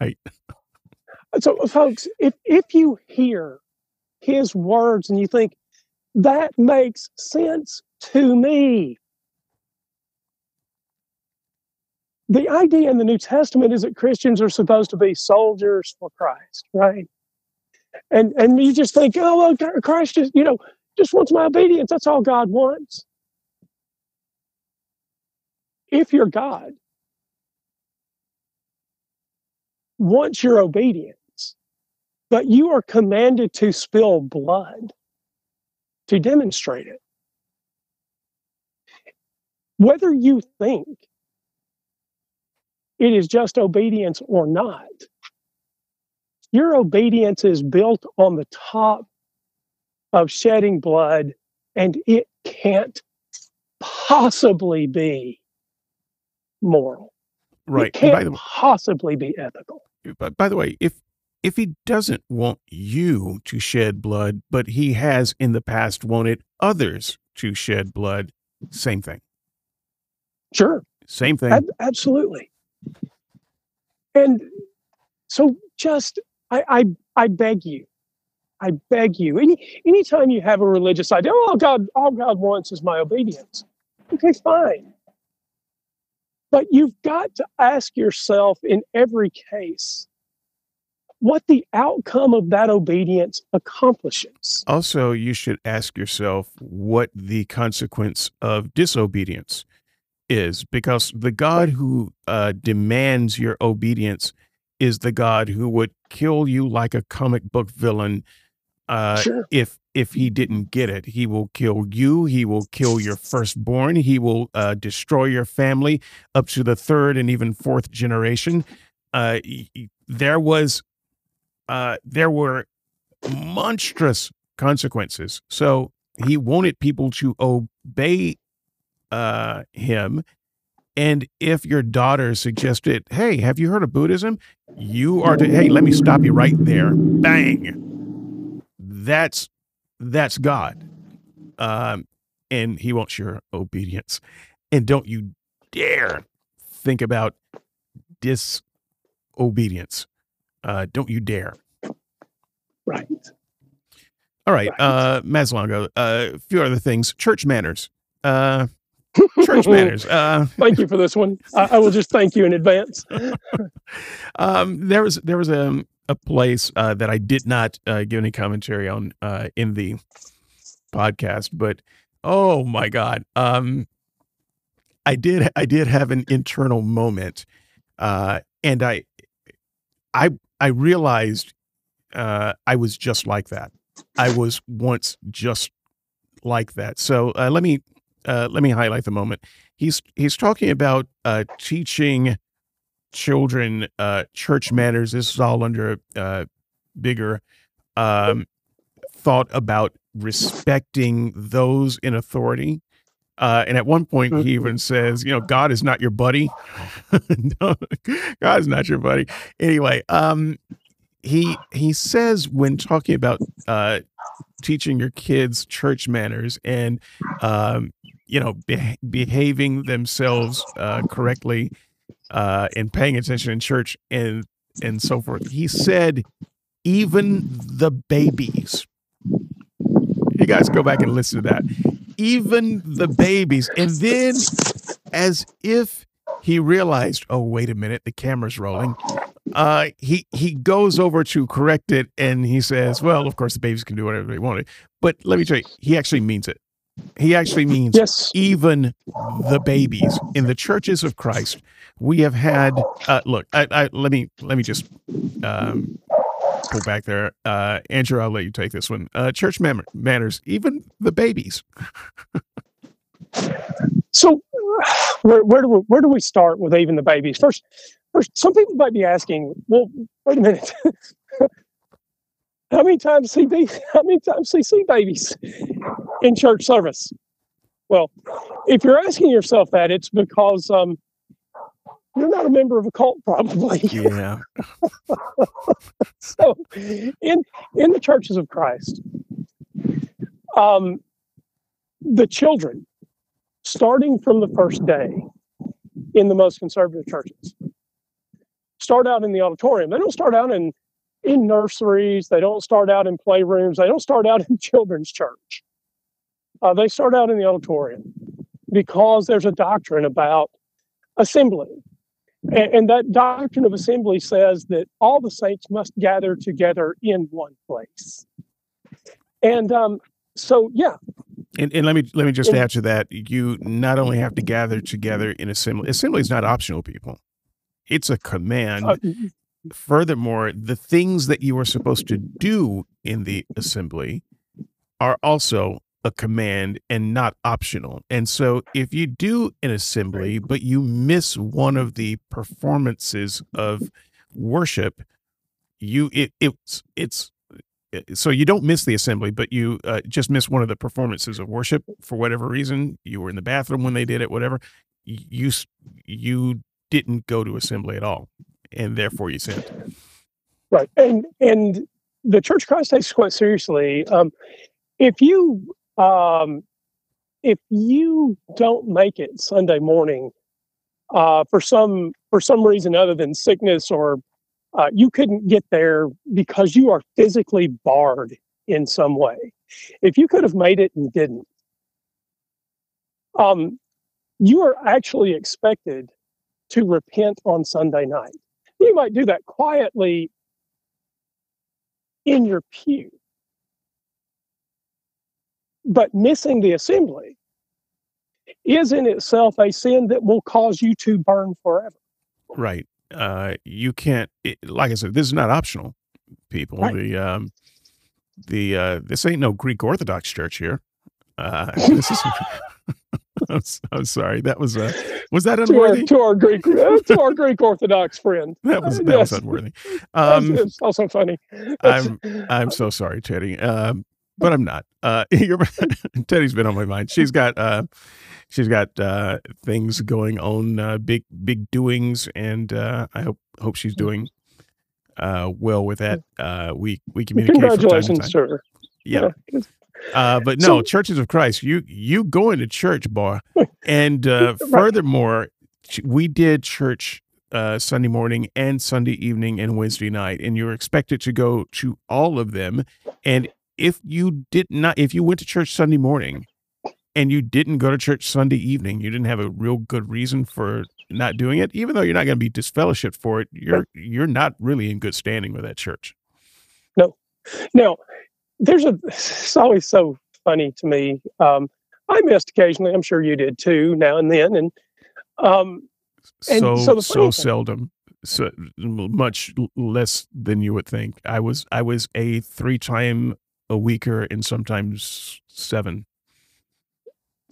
right. So, folks, if if you hear his words and you think that makes sense to me, the idea in the New Testament is that Christians are supposed to be soldiers for Christ, right? And and you just think, oh, well, Christ just you know just wants my obedience. That's all God wants. If you're God, wants your obedience, but you are commanded to spill blood to demonstrate it. Whether you think it is just obedience or not, your obedience is built on the top of shedding blood, and it can't possibly be moral. Right. It can't possibly be ethical. But by the way, if if he doesn't want you to shed blood, but he has in the past wanted others to shed blood, same thing. Sure. Same thing. Ab- absolutely. And so just I, I I beg you, I beg you, any anytime you have a religious idea, oh God, all God wants is my obedience. Okay, fine. But you've got to ask yourself in every case what the outcome of that obedience accomplishes. Also, you should ask yourself what the consequence of disobedience is, because the God who uh, demands your obedience is the God who would kill you like a comic book villain uh, Sure. if if he didn't get it. He will kill you. He will kill your firstborn. He will uh, destroy your family up to the third and even fourth generation. Uh, there was uh, there were monstrous consequences. So he wanted people to obey uh, him. And if your daughter suggested, "Hey, have you heard of Buddhism?" You are to, "Hey, let me stop you right there." Bang. That's that's God, um, and He wants your obedience. And don't you dare think about disobedience. Uh, don't you dare. Right. All right, Right. uh, Mazzalongo, uh, a few other things. Church manners. Uh, church manners. Uh, Thank you for this one. I, I will just thank you in advance. um, there was there was a a place uh, that I did not uh, give any commentary on uh, in the podcast, but oh my god, um, I did I did have an internal moment, uh, and I I I realized uh, I was just like that. I was once just like that. So uh, let me uh, let me highlight the moment. He's he's talking about uh, teaching children uh, church manners. This is all under uh, bigger um, thought about respecting those in authority. Uh, and at one point, he even says, "You know, God is not your buddy. no, God is not your buddy." Anyway, um, he he says when talking about uh, teaching your kids church manners and um, you know beh behaving themselves uh, correctly uh, and paying attention in church and and so forth. He said, even the babies. You guys go back and listen to that. Even the babies, and then as if he realized, oh wait a minute, the camera's rolling. Uh, he he goes over to correct it, and he says, "Well, of course, the babies can do whatever they want." But let me tell you, he actually means it. He actually means Yes. even the babies in the churches of Christ. We have had. Uh, look, I, I, let me let me just um, pull back there. Uh, Andrew, I'll let you take this one. Uh, church man- manners, even the babies. So, where, where do we, where do we start with even the babies? First, first, some people might be asking, well, wait a minute. how many times see ba- how many times see see babies in church service? Well, if you're asking yourself that, it's because um, you're not a member of a cult, probably. Yeah. so, in in the churches of Christ, um, the children, starting from the first day, in the most conservative churches, start out in the auditorium. They don't start out in in nurseries. They don't start out in playrooms. They don't start out in children's church. Uh, they start out in the auditorium because there's a doctrine about assembly. And, and that doctrine of assembly says that all the saints must gather together in one place. And um, so, yeah, And, and let me let me just And- add to that. You not only have to gather together in assembly. Assembly is not optional, people. It's a command. uh, Furthermore, the things that you are supposed to do in the assembly are also a command and not optional. And so if you do an assembly, but you miss one of the performances of worship, you it it's it's so you don't miss the assembly, but you uh, just miss one of the performances of worship for whatever reason. You were in the bathroom when they did it, whatever. You you didn't go to assembly at all, and therefore you sinned. Right, and and the Church Christ takes quite seriously. Um, if you um, if you don't make it Sunday morning uh, for some for some reason other than sickness or uh, you couldn't get there because you are physically barred in some way. If you could have made it and didn't, um, you are actually expected to repent on Sunday night. You might do that quietly in your pew, but missing the assembly is in itself a sin that will cause you to burn forever. Right. Uh, you can't. It, like I said, this is not optional. People, Right. the um, the uh, this ain't no Greek Orthodox church here. Uh, this is. I'm, I'm sorry. That was uh, was that To our, unworthy? to our Greek uh, to our Greek Orthodox friend. That was Uh, that was unworthy. Um, it's also funny. I'm I'm so sorry, Teddy. Um, but I'm not. Uh, Teddy's been on my mind. She's got uh, she's got uh, things going on, uh, big big doings, and uh, I hope hope she's doing uh, well with that. Uh, we we communicate from time to Congratulations, time. sir. Yeah. Uh, but no, So- churches of Christ, you you going to church, boy. And uh, Right. furthermore, we did church uh, Sunday morning and Sunday evening and Wednesday night, and you're expected to go to all of them. And if you did not, if you went to church Sunday morning and you didn't go to church Sunday evening, you didn't have a real good reason for not doing it. Even though you're not going to be disfellowshipped for it, you're you're not really in good standing with that church. No now, there's a. It's always so funny to me. Um, I missed occasionally. I'm sure you did too, now and then. And um, And so so so seldom so much less than you would think i was i was a three time a weeker and sometimes seven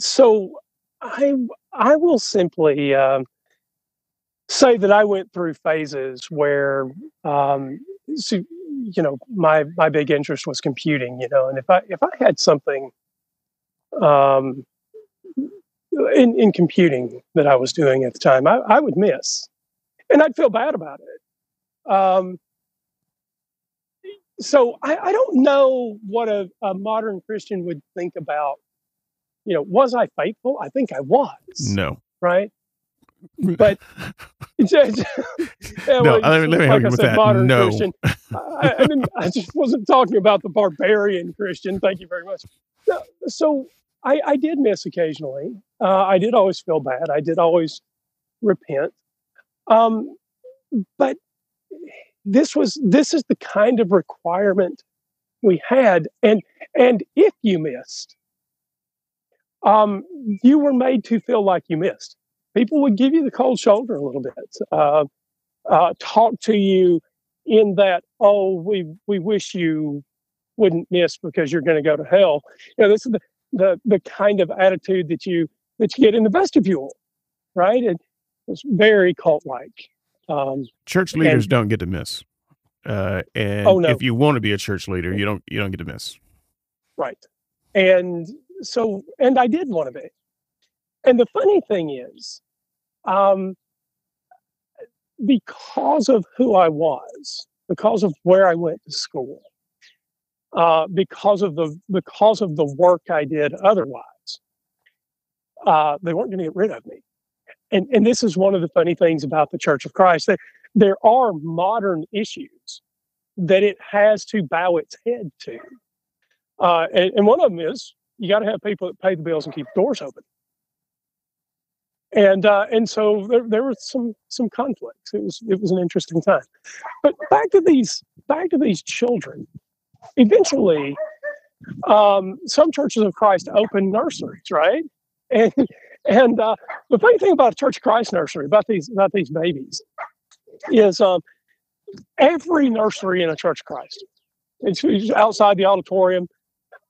so I I will simply um, say that I went through phases where um, so, you know my my big interest was computing, you know, and if I if I had something um, in in computing that I was doing at the time, I, I would miss, and I'd feel bad about it. Um, so I, I don't know what a, a modern Christian would think about you know, was I faithful? I think I was, no right? But yeah, No, well, let me- let me like I said, that. modern No. Christian. I, I, didn't, I just wasn't talking about the barbarian Christian. Thank you very much. No, so I, I did miss occasionally. Uh, I did always feel bad. I did always repent. Um, but this was this is the kind of requirement we had, and and if you missed, um, you were made to feel like you missed. People would give you the cold shoulder a little bit, uh, uh, talk to you in that, oh, we we wish you wouldn't miss because you're going to go to hell. You know, this is the, the the kind of attitude that you that you get in the vestibule, right? And it's very cult like. Um, church leaders don't get to miss uh and Oh, no. if you want to be a church leader you don't you don't get to miss Right. And so, and I did want to be. And the funny thing is, um, because of who I was, because of where I went to school, uh, because of the because of the work I did otherwise, uh, they weren't going to get rid of me. And and this is one of the funny things about the Church of Christ that there are modern issues that it has to bow its head to. Uh, and, and one of them is you got to have people that pay the bills and keep doors open. And uh, and so there, there were some some conflicts. It was it was an interesting time. But back to these back to these children. Eventually, um, some churches of Christ open nurseries, right? And and uh, the funny thing about a Church of Christ nursery about these about these babies is um, every nursery in a Church of Christ. It's outside the auditorium.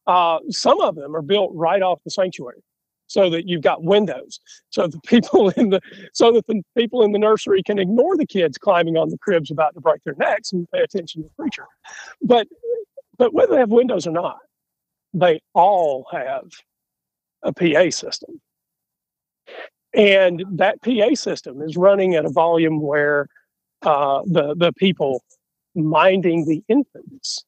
Uh, some of them are built right off the sanctuary, so that you've got windows, so the people in the so that the people in the nursery can ignore the kids climbing on the cribs about to break their necks and pay attention to the preacher. But but whether they have windows or not, they all have a PA system, and that PA system is running at a volume where uh, the the people minding the infants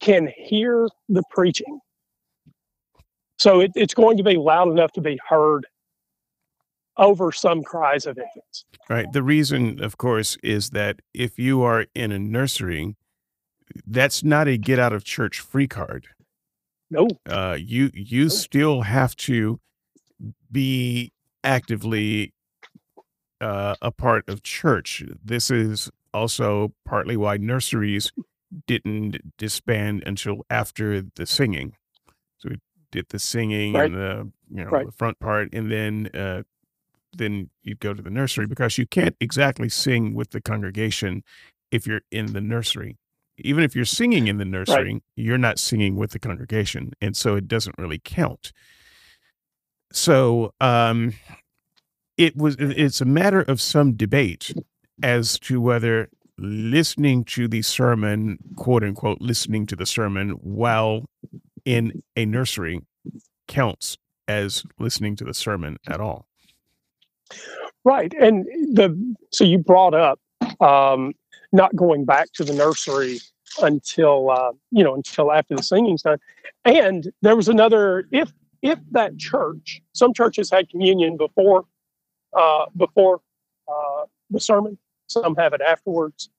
can hear the preaching. So it, it's going to be loud enough to be heard over some cries of infants. Right. The reason, of course, is that if you are in a nursery, that's not a get out of church free card. No. Uh, you you still have to be actively uh, a part of church. This is also partly why nurseries didn't disband until after the singing. Did the singing Right. and the you know Right. the front part, and then uh, then you'd go to the nursery because you can't exactly sing with the congregation if you're in the nursery. Even if you're singing in the nursery, you're not singing with the congregation, and so it doesn't really count. So um, it was. It's a matter of some debate as to whether listening to the sermon, quote unquote, listening to the sermon while in a nursery counts as listening to the sermon at all. Right. And the so you brought up um, not going back to the nursery until uh, you know until after the singing's done. And there was another if if that church, some churches had communion before uh, before uh, the sermon, some have it afterwards.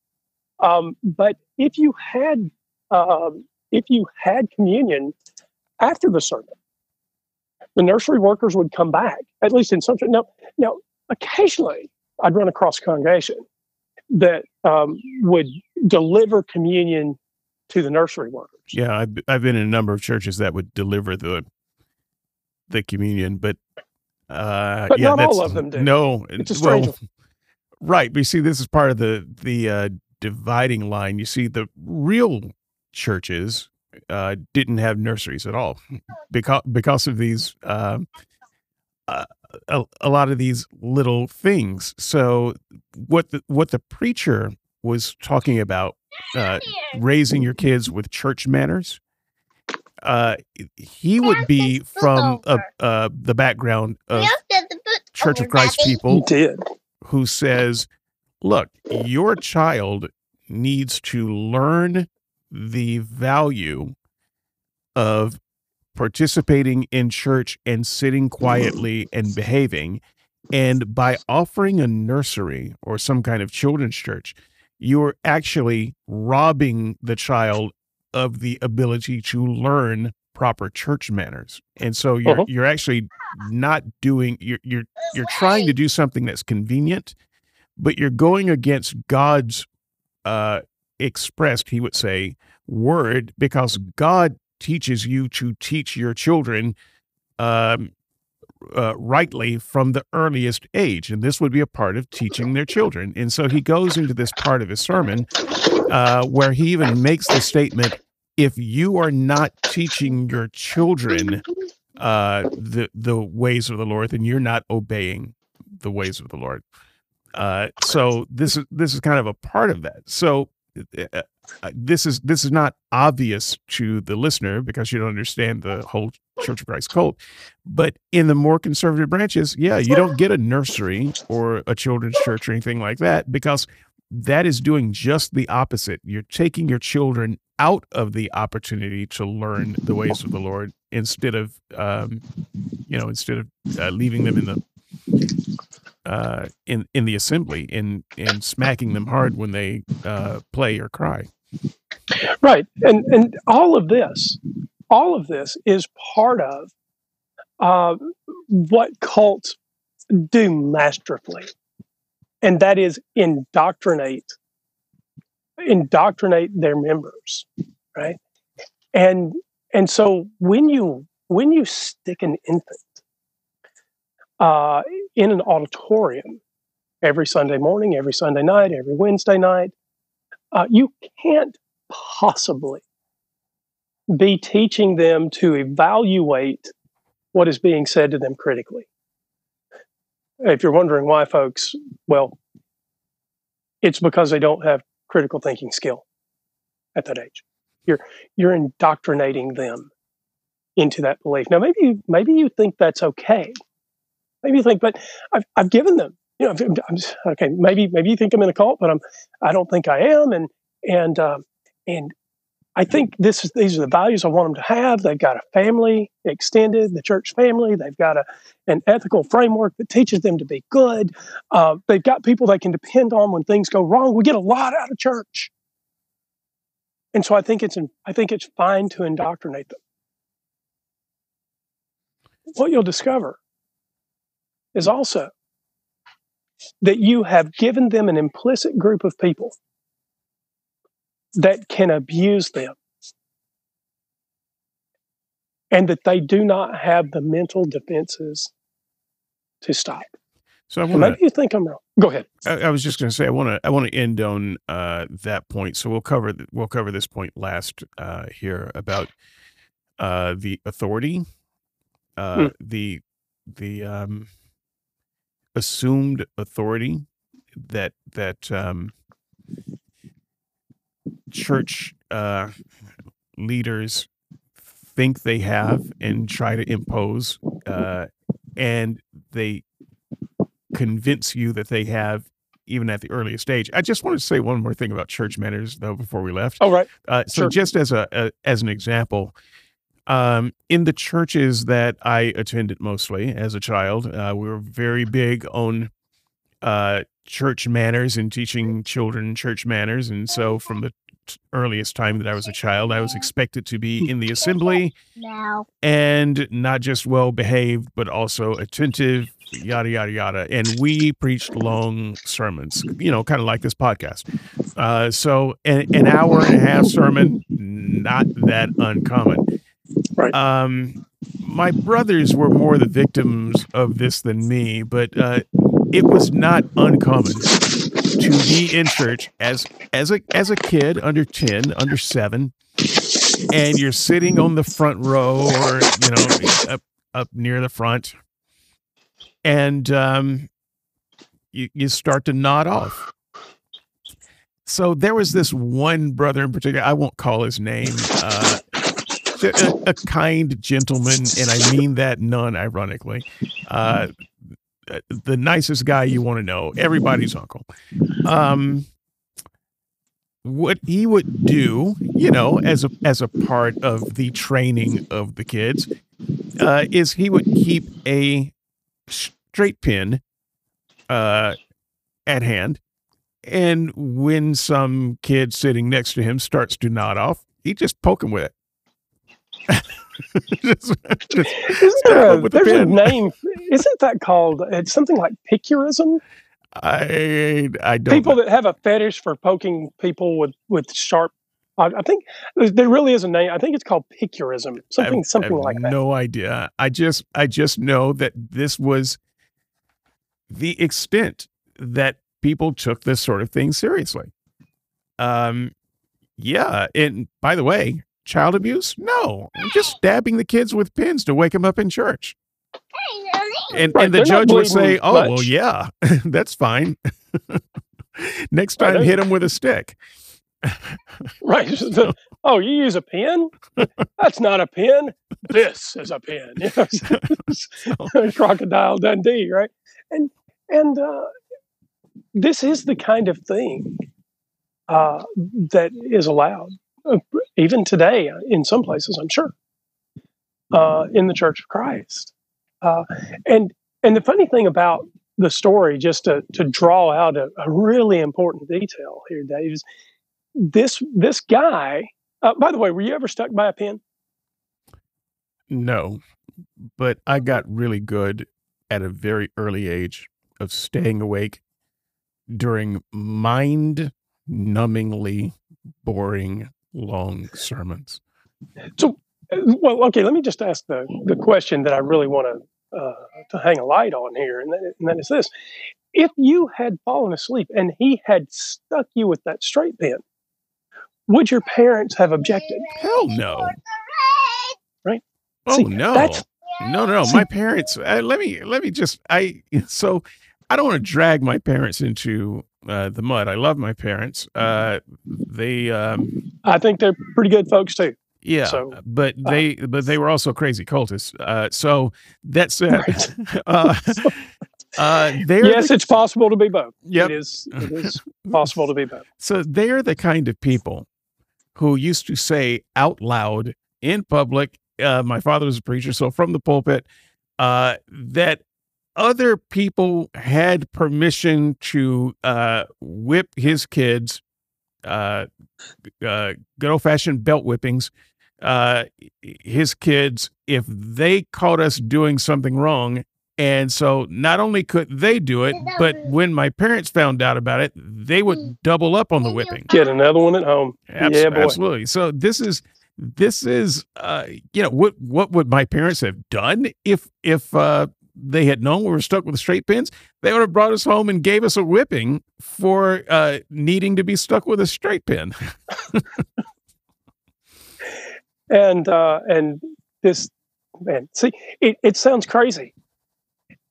Um, but if you had um, if you had communion after the sermon, the nursery workers would come back. At least in some now now occasionally I'd run across a congregation that um, would deliver communion to the nursery workers. Yeah, I've, I've been in a number of churches that would deliver the the communion, but uh, But yeah, not all of them do. No, It's a strange well, right. But you see, this is part of the the uh, dividing line. You see, the real churches uh, didn't have nurseries at all because because of these um uh, a, a lot of these little things. So what the what the preacher was talking about uh, raising your kids with church manners. Uh, he would be from uh, uh, the background of Church of Christ people who says, look, your child needs to learn the value of participating in church and sitting quietly and behaving. And by offering a nursery or some kind of children's church, you're actually robbing the child of the ability to learn proper church manners. And so you're Uh-huh. you're actually not doing you're you're you're trying to do something that's convenient, but you're going against God's uh expressed, he would say, word because God teaches you to teach your children um uh, rightly from the earliest age, and this would be a part of teaching their children. And so he goes into this part of his sermon uh, where he even makes the statement: if you are not teaching your children uh, the the ways of the Lord, then you're not obeying the ways of the Lord. Uh, so this is this is kind of a part of that. So this is this is not obvious to the listener because you don't understand the whole Church of Christ cult. But in the more conservative branches, yeah, you don't get a nursery or a children's church or anything like that because that is doing just the opposite. You're taking your children out of the opportunity to learn the ways of the Lord instead of, um, you know, instead of uh, leaving them in the uh, in in the assembly and and smacking them hard when they uh, play or cry. Right. And and all of this, all of this is part of uh, what cults do masterfully. And that is indoctrinate indoctrinate their members, right? And and so when you when you stick an infant uh, in an auditorium every Sunday morning, every Sunday night, every Wednesday night, uh, you can't possibly be teaching them to evaluate what is being said to them critically. If you're wondering why, folks, well, it's because they don't have critical thinking skill at that age. You're you're indoctrinating them into that belief. Now, maybe maybe you think that's okay. Maybe you think, but I've I've given them. You know, I'm, I'm okay. Maybe maybe you think I'm in a cult, but I'm I don't think I am. And and um, and I think this is these are the values I want them to have. They've got a family extended, the church family. They've got a an ethical framework that teaches them to be good. Uh, they've got people they can depend on when things go wrong. We get a lot out of church, and so I think it's I think it's fine to indoctrinate them. What you'll discover is also that you have given them an implicit group of people that can abuse them and that they do not have the mental defenses to stop. So I want maybe you think I'm wrong. Go ahead. I, I was just going to say I want to. I want to end on uh, that point. So we'll cover. th- We'll cover this point last uh, here about uh, the authority, uh, Hmm. the the um, assumed authority that that um, church uh, leaders think they have and try to impose, uh, and they convince you that they have even at the earliest stage. I just want to say one more thing about church manners though before we left. All right. Uh, so Sure. just as a, a as an example, um, in the churches that I attended mostly as a child, uh, we were very big on uh, church manners and teaching children church manners. And so from the t- earliest time that I was a child, I was expected to be in the assembly and not just well behaved, but also attentive, yada, yada, yada. And we preached long sermons, you know, kind of like this podcast. Uh, so an, an hour and a half sermon, not that uncommon. Right. Um, my brothers were more the victims of this than me, but uh, it was not uncommon to be in church as as a as a kid under 10 under 7 and you're sitting on the front row or you know up up near the front and um you, you start to nod off so there was this one brother in particular i won't call his name uh a, a kind gentleman and i mean that non-ironically. Uh the nicest guy you want to know everybody's uncle. Um what he would do you know as a as a part of the training of the kids uh is he would keep a straight pin uh at hand and when some kid sitting next to him starts to nod off he just poke him with it Just- just Isn't there a, there's a name? Isn't that called? It's something like piquerism. I I don't People know. that have a fetish for poking people with with sharp. I, I think there- really is a name. I think it's called piquerism. Something I've- something I've like that. No idea. I just I just know that this was the extent that people took this sort of thing seriously. Um yeah, and by the way, child abuse? No. Just stabbing the kids with pins to wake them up in church. And Right, and the judge would say, bleeding "Oh, well, yeah. That's fine." Next time they're- hit them with a stick. Right. The- oh, you use a pen? That's not a pen. This is a pen. Crocodile Dundee, right? And and uh, this is the kind of thing uh, that is allowed, even today uh, in some places, I'm sure, uh, in the Church of Christ. Uh, and and the funny thing about the story, just to, to draw out a, a really important detail here, Dave, is this this guy. Uh, by the way, were you ever stuck by a pin? No, but I got really good at a very early age of staying awake during mind numbingly boring long sermons. So, well, okay. Let me just ask the the question that I really want to uh, to hang a light on here, and that, and that is this: If you had fallen asleep and he had stuck you with that straight pin, would your parents have objected? Hell no. Right. Oh See, no. that's- No, no, no. See- My parents. Uh, let me let me just. I so I don't want to drag my parents into uh, the mud. I love my parents. Uh, they um, I think they're pretty good folks too. Yeah, So, but uh, they but they were also crazy cultists. Uh, so that said, Right. uh, Uh, yes, the, it's possible to be both. Yep. It is. It is possible to be both. so they're the kind of people who used to say out loud in public. Uh, my father was a preacher, so from the pulpit, uh, that other people had permission to uh, whip his kids, uh, uh, good old fashioned belt whippings, uh, his kids if they caught us doing something wrong. And so not only could they do it, but when my parents found out about it, they would double up on the whipping. Get another one at home. Abs- Yeah, boy. absolutely. So this is this is uh you know what what would my parents have done if if uh they had known we were stuck with straight pins they would have brought us home and gave us a whipping for uh needing to be stuck with a straight pin. And uh, and this man, see, it, it sounds crazy,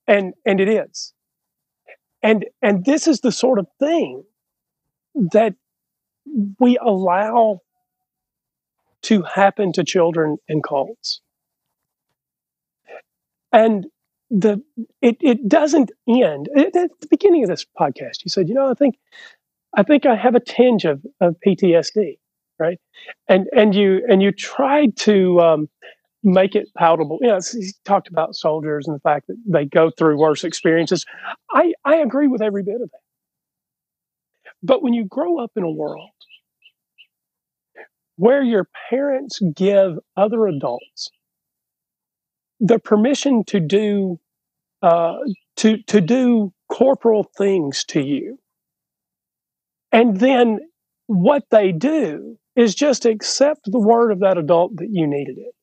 and and it is, and and this is the sort of thing that we allow to happen to children in cults, and the it it doesn't end at at the beginning of this podcast. You said, you know, I think I think I have a tinge of of PTSD right? And and you and you tried to um, make it palatable. You know, he talked about soldiers and the fact that they go through worse experiences. I I agree with every bit of that. But when you grow up in a world where your parents give other adults the permission to do uh, to to do corporal things to you, and then what they do is just accept the word of that adult that you needed it.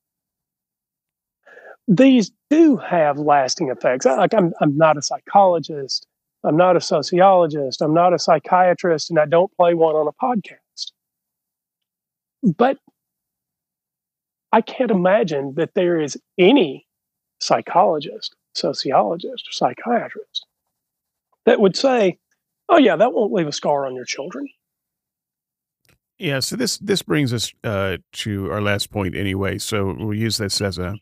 These do have lasting effects. Like I'm, I'm not a psychologist, I'm not a sociologist, I'm not a psychiatrist, and I don't play one on a podcast. But I can't imagine that there is any psychologist, sociologist, or psychiatrist that would say, "Oh yeah, that won't leave a scar on your children." yeah so this this brings us uh to our last point anyway so we'll use this as a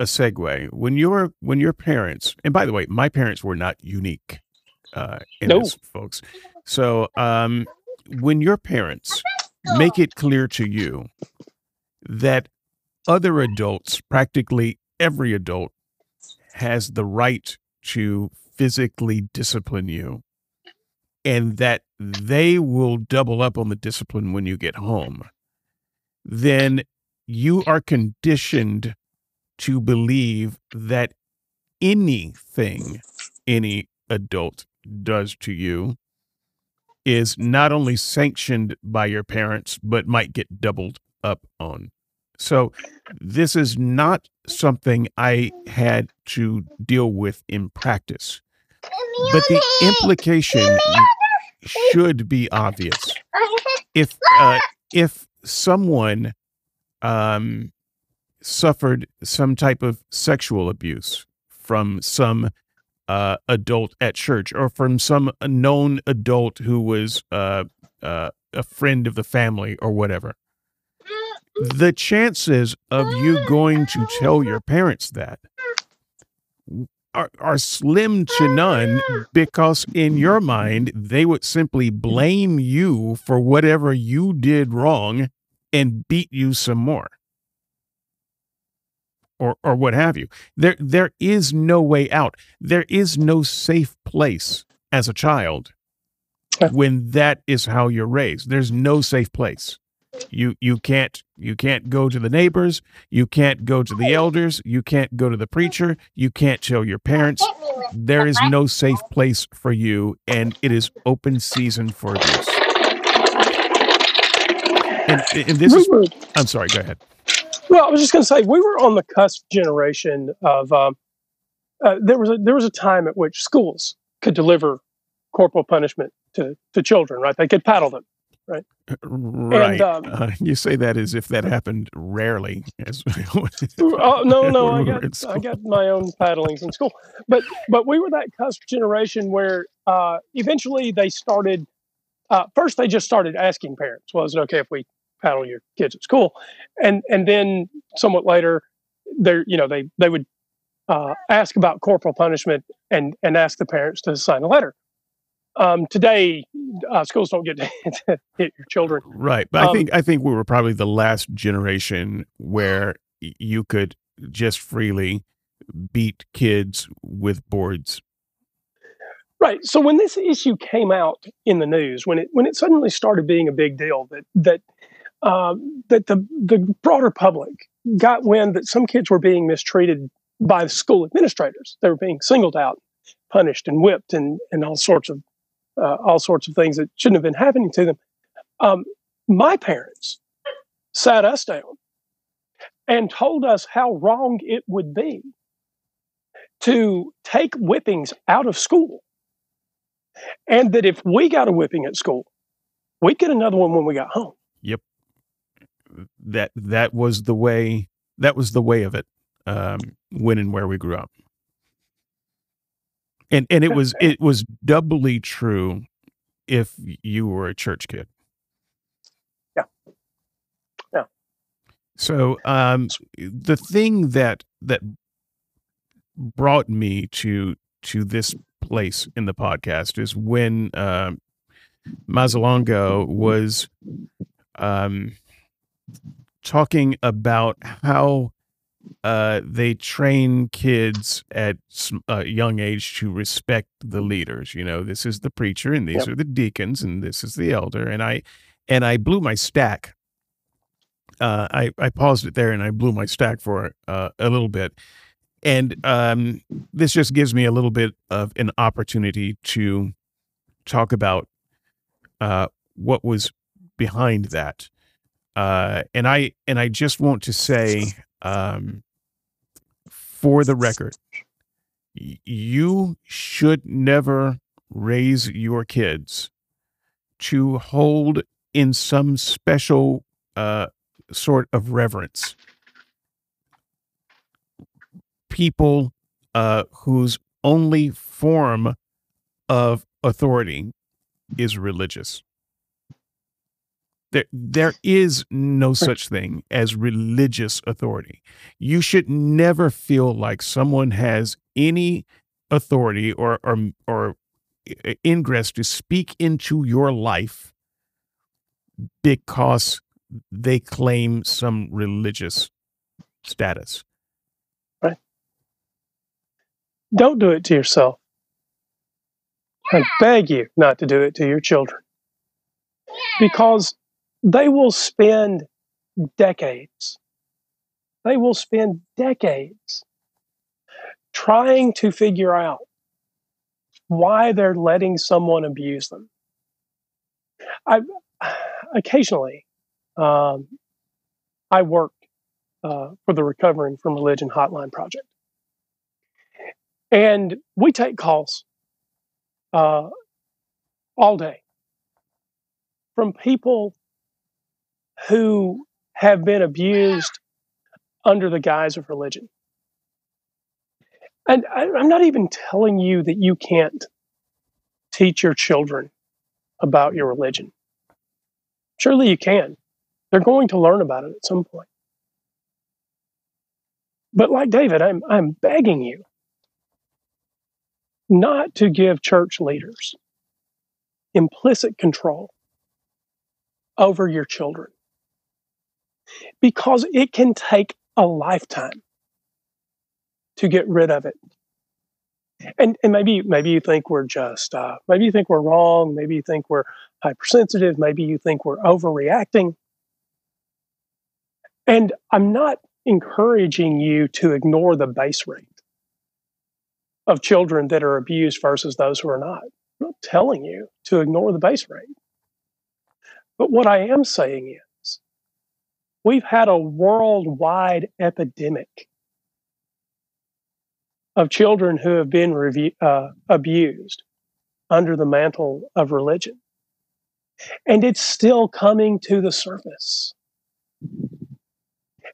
a segue when your when your parents and by the way my parents were not unique uh in No. this folks so um when your parents make it clear to you that other adults practically every adult has the right to physically discipline you and that they will double up on the discipline when you get home then you are conditioned to believe that anything any adult does to you is not only sanctioned by your parents, but might get doubled up on. So, this is not something I had to deal with in practice, but the implication should be obvious. If uh, if someone um, suffered some type of sexual abuse from some uh, adult at church or from some known adult who was uh, uh, a friend of the family or whatever, the chances of you going to tell your parents that are, are slim to none because in your mind they would simply blame you for whatever you did wrong and beat you some more. Or or what have you. There there is no way out. There is no safe place as a child when that is how you're raised. There's no safe place you you can't you can't go to the neighbors you can't go to the elders you can't go to the preacher you can't tell your parents there is no safe place for you and it is open season for abuse and, and this is i'm sorry go ahead well, I was just going to say we were on the cusp generation of. Um, uh, there was a there was a time at which schools could deliver corporal punishment to to children. Right, they could paddle them. Right. um, uh, you say that as if that happened rarely. As Oh no, no, I When we were got I got my own paddlings in school, but but we were that cusp generation where uh, eventually they started. Uh, first, they just started asking parents, "Was it okay if we paddle your kids at school?" And and then somewhat later, they you know they they would uh, ask about corporal punishment and and ask the parents to sign a letter. Um, today, uh, schools don't get to hit your children. Right, but I Um, think I think we were probably the last generation where you could just freely beat kids with boards. Right. So when this issue came out in the news, when it when it suddenly started being a big deal, that that um, that the the broader public got wind that some kids were being mistreated by the school administrators. They were being singled out, punished, and whipped, and and all sorts of uh, all sorts of things that shouldn't have been happening to them. Um, my parents sat us down and told us how wrong it would be to take whippings out of school and that if we got a whipping at school, we'd get another one when we got home. Yep. That that was the way. That was the way of it. Um, when and where we grew up, and and it was it was doubly true if you were a church kid. Yeah. Yeah. So um, the thing that that brought me to to this place in the podcast is when um, Mazzalongo was um, talking about how uh, they train kids at a young age to respect the leaders. You know, this is the preacher, and these Yep. are the deacons, and this is the elder. And I and I blew my stack. Uh, I I paused it there, and I blew my stack for uh, a little bit. And um, this just gives me a little bit of an opportunity to talk about uh, what was behind that. Uh, and I and I just want to say, um, for the record, you should never raise your kids to hold in some special uh, sort of reverence people uh, whose only form of authority is religious. There, there is no such thing as religious authority. You should never feel like someone has any authority or or or eh, eh, ingress to speak into your life because they claim some religious status. Right. Don't do it to yourself. I beg you not to do it to your children because they will spend decades, they will spend decades trying to figure out why they're letting someone abuse them. I occasionally um, I worked uh, for the Recovering from Religion Hotline Project, and we take calls uh, all day from people who have been abused under the guise of religion. And I, I'm not even telling you that you can't teach your children about your religion. Surely you can. They're going to learn about it at some point. But like David, I'm, I'm begging you not to give church leaders implicit control over your children because it can take a lifetime to get rid of it. And, and maybe maybe you think we're just uh, maybe you think we're wrong maybe you think we're hypersensitive maybe you think we're overreacting. And i'm not encouraging you to ignore the base rate of children that are abused versus those who are not. I'm not telling you to ignore the base rate. But what i am saying is we've had a worldwide epidemic of children who have been uh, abused under the mantle of religion. And it's still coming to the surface.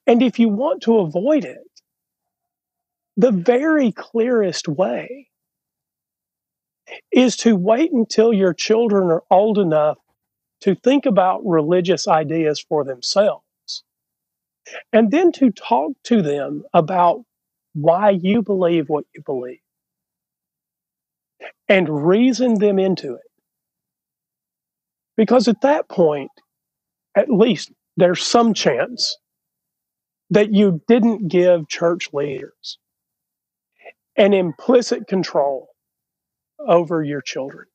And if you want to avoid it, the very clearest way is to wait until your children are old enough to think about religious ideas for themselves. And then to talk to them about why you believe what you believe. and reason them into it. Because at that point, at least there's some chance that you didn't give church leaders an implicit control over your children.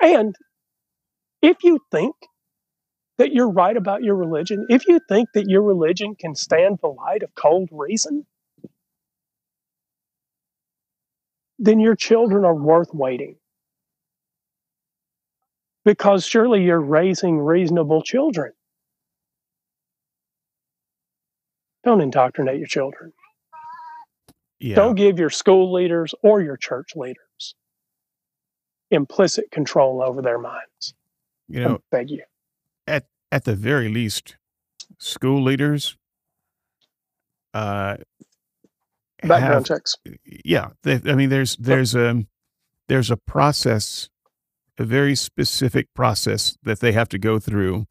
And if you think that you're right about your religion, if you think that your religion can stand the light of cold reason, then your children are worth waiting. Because surely you're raising reasonable children. Don't indoctrinate your children. Yeah. Don't give your school leaders or your church leaders implicit control over their minds. You I know, beg you. At the very least, school leaders uh Background have checks. yeah, they, I mean there's there's a there's a process a very specific process that they have to go through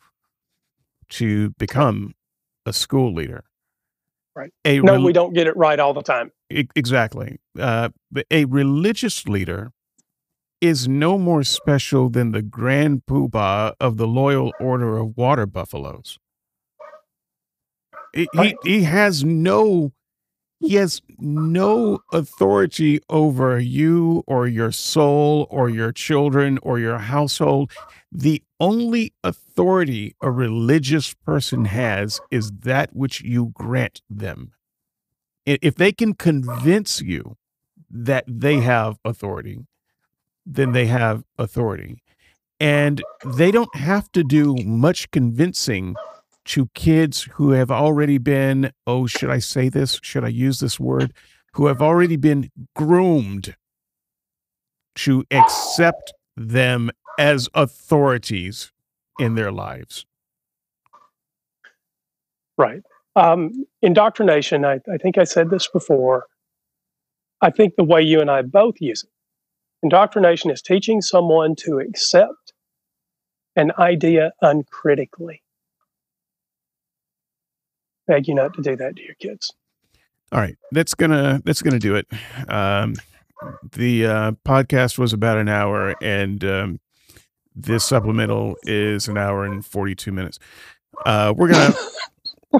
to become a school leader. Right. A No, rel- we don't get it right all the time. E- Exactly. Uh, a religious leader is no more special than the grand poobah of the Loyal Order of Water Buffaloes. He, he, he has no he has no authority over you or your soul or your children or your household. The only authority a religious person has is that which you grant them. If they can convince you that they have authority, then they have authority. And they don't have to do much convincing to kids who have already been, oh, should I say this? Should I use this word? Who have already been groomed to accept them as authorities in their lives. Right. Um, indoctrination, I, I think I said this before. I think the way you and I both use it. Indoctrination is teaching someone to accept an idea uncritically. Beg you not to do that to your kids. All right, that's gonna that's gonna do it. Um, the uh, podcast was about an hour, and um, this supplemental is an hour and forty two minutes. Uh, we're gonna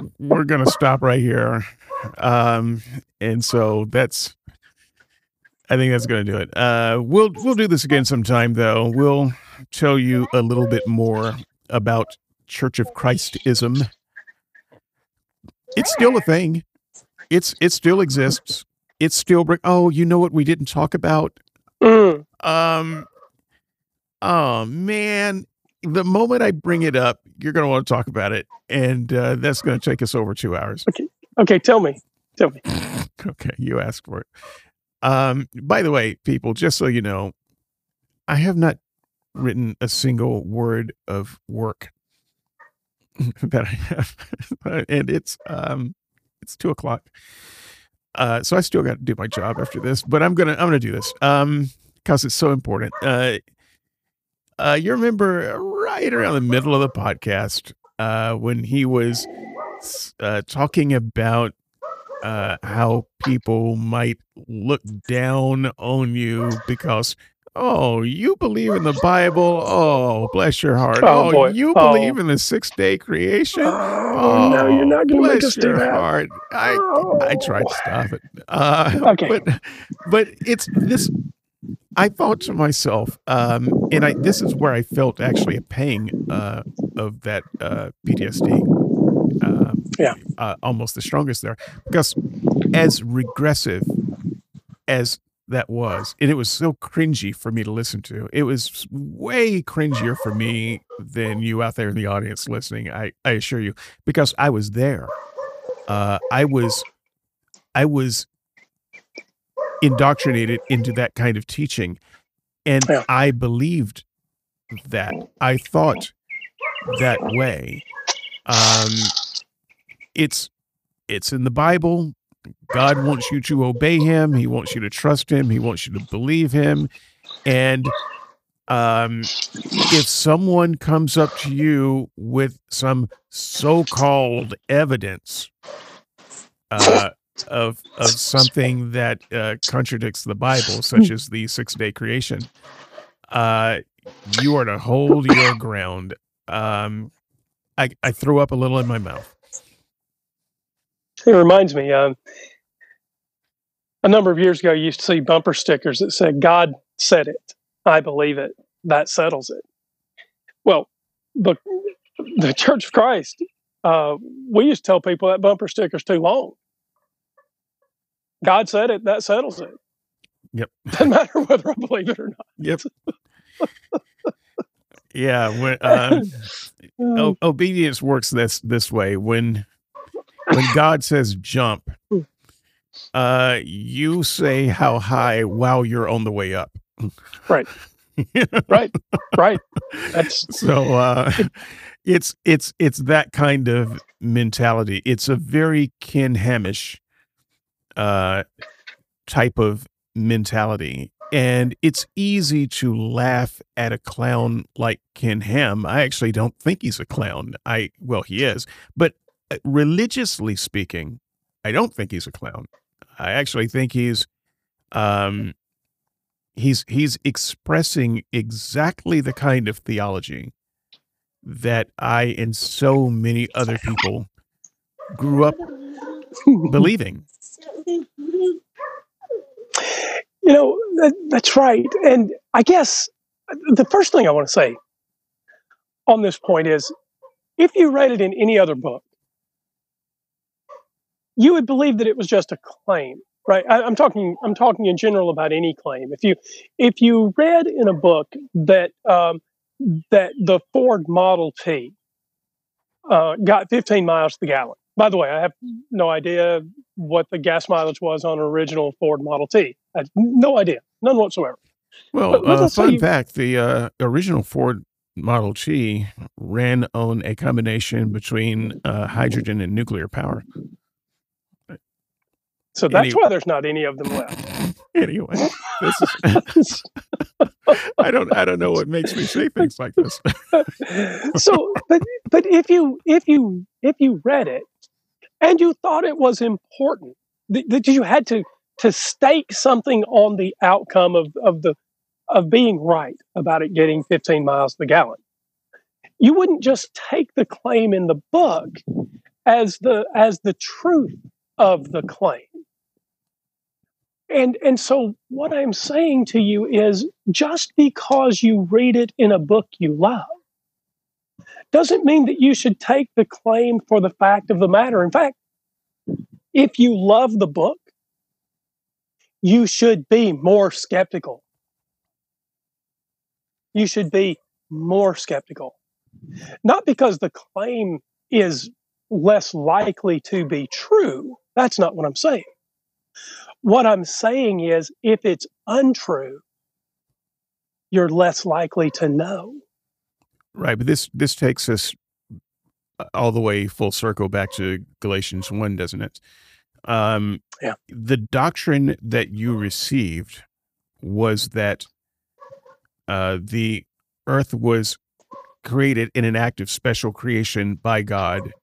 we're gonna stop right here, um, and so that's I think that's gonna do it. Uh, we'll we'll do this again sometime, though. We'll tell you a little bit more about Church of Christism. It's still a thing. It's it still exists. It's still bring. Oh, you know what we didn't talk about? Mm, Um. Oh man, the moment I bring it up, you're going to want to talk about it, and uh, that's going to take us over two hours. okay, Okay. tell me. Tell me. Okay, you asked for it. Um. By the way, people, just so you know, I have not written a single word of work that I have, and it's um, it's two o'clock. Uh, so I still got to do my job after this, but I'm gonna I'm gonna do this um because it's so important. Uh, uh, you remember right around the middle of the podcast uh, when he was uh, talking about uh, how people might look down on you because oh you believe in the Bible oh bless your heart Oh, oh, you Oh. believe in the six day creation Oh, no, you're not going to make bless us do your that. heart I I tried to stop it. Uh, Okay. but but it's this. I thought to myself, um, and I this is where I felt actually a pang uh, of that uh, PTSD. Uh, Yeah. uh, almost the strongest there because as regressive as that was, and it was so cringy for me to listen to. It was way cringier for me than you out there in the audience listening. I, I assure you, because I was there. Uh, I was, I was indoctrinated into that kind of teaching, and Yeah. I believed that. I thought that way. Um, it's it's in the Bible. God wants you to obey him. He wants you to trust him. He wants you to believe him. And um, if someone comes up to you with some so-called evidence, uh, of of something that uh, contradicts the Bible, such as the six day creation, uh, you are to hold your ground. Um, I I threw up a little in my mouth. It reminds me, um, a number of years ago, you used to see bumper stickers that said, God said it. I believe it. That settles it. Well, the, the Church of Christ, uh, we used to tell people that bumper sticker's too long. God said it. That settles it. Yep. Doesn't matter whether I believe it or not. Yep. yeah. When, uh, o- obedience works this this way. When when God says jump, uh, you say how high while you're on the way up. Right. right. Right. That's so uh it's it's it's that kind of mentality. It's a very Ken Hamish uh type of mentality. And it's easy to laugh at a clown like Ken Ham. I actually don't think he's a clown. I well, he is, but religiously speaking, I don't think he's a clown. I actually think he's um he's he's expressing exactly the kind of theology that I and so many other people grew up believing. You know, that, that's right. And I guess the first thing I want to say on this point is if you read it in any other book, you would believe that it was just a claim, right? I, am talking. I'm talking in general about any claim. If you if you read in a book that um, that the Ford Model T uh, got 15 miles to the gallon. By the way, I have no idea what the gas mileage was on an original Ford Model T. I no idea, none whatsoever. Well, uh, fun you, fact: the uh, original Ford Model T ran on a combination between uh, hydrogen and nuclear power. So that's anyway. why there's not any of them left. anyway, this is I don't I don't know what makes me say things like this. so but but if you if you if you read it and you thought it was important that, that you had to to stake something on the outcome of, of the of being right about it getting 15 miles per gallon. You wouldn't just take the claim in the book as the as the truth of the claim. And and so what I'm saying to you is just because you read it in a book you love doesn't mean that you should take the claim for the fact of the matter. In fact, if you love the book, you should be more skeptical. You should be more skeptical. Not because the claim is less likely to be true. That's not what I'm saying. What I'm saying is, if it's untrue, you're less likely to know. Right, but this this takes us uh, all the way full circle back to Galatians one, doesn't it? Um, yeah. The doctrine that you received was that uh, the earth was created in an act of special creation by God,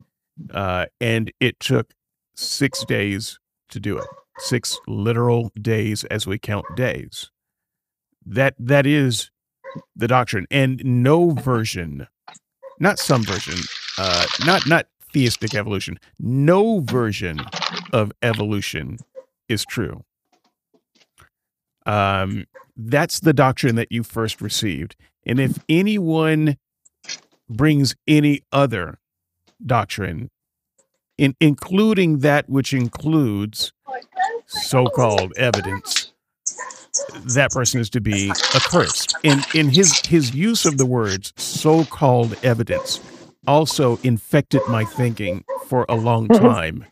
uh, and it took six days to do it six literal days as we count days. That that is the doctrine, and no version, not some version, uh, not not theistic evolution. No version of evolution is true. Um, that's the doctrine that you first received, and if anyone brings any other doctrine, in including that which includes so-called evidence, that person is to be accursed. And in his his use of the words so-called evidence also infected my thinking for a long mm-hmm. time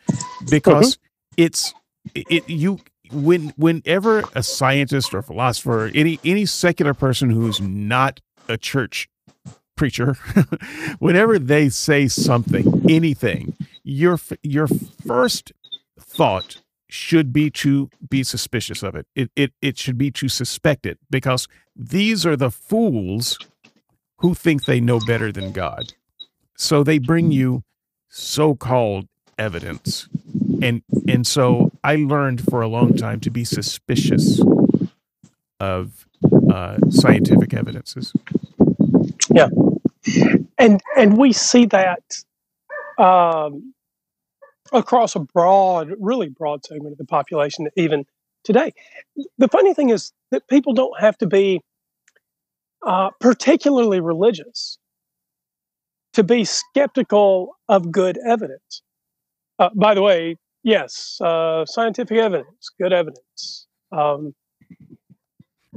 because mm-hmm. it's it you when whenever a scientist or philosopher any any secular person who's not a church preacher whenever they say something anything your your first thought should be to be suspicious of it. It, it. it should be to suspect it because these are the fools who think they know better than God. So they bring you so called evidence. and and so I learned for a long time to be suspicious of uh, scientific evidences. Yeah, and and we see that um, across a broad, really broad segment of the population, even today. The funny thing is that people don't have to be uh, particularly religious to be skeptical of good evidence. Uh, by the way, yes, uh, scientific evidence, good evidence. Um,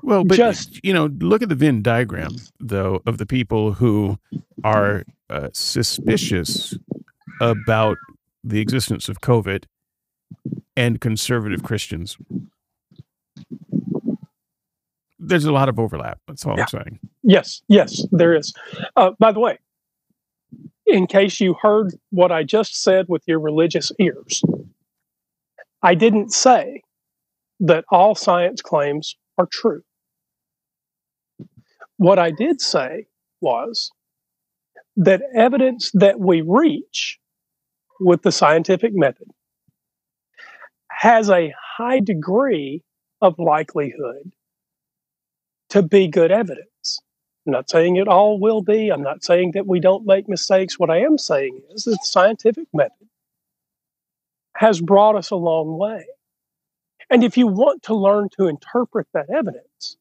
well, but just you know, look at the Venn diagram though of the people who are uh, suspicious about the existence of COVID and conservative Christians. There's a lot of overlap. That's all yeah. I'm saying. Yes, yes, there is. Uh, by the way, in case you heard what I just said with your religious ears, I didn't say that all science claims are true. What I did say was that evidence that we reach with the scientific method has a high degree of likelihood to be good evidence. I'm not saying it all will be. I'm not saying that we don't make mistakes. What I am saying is that the scientific method has brought us a long way. And if you want to learn to interpret that evidence,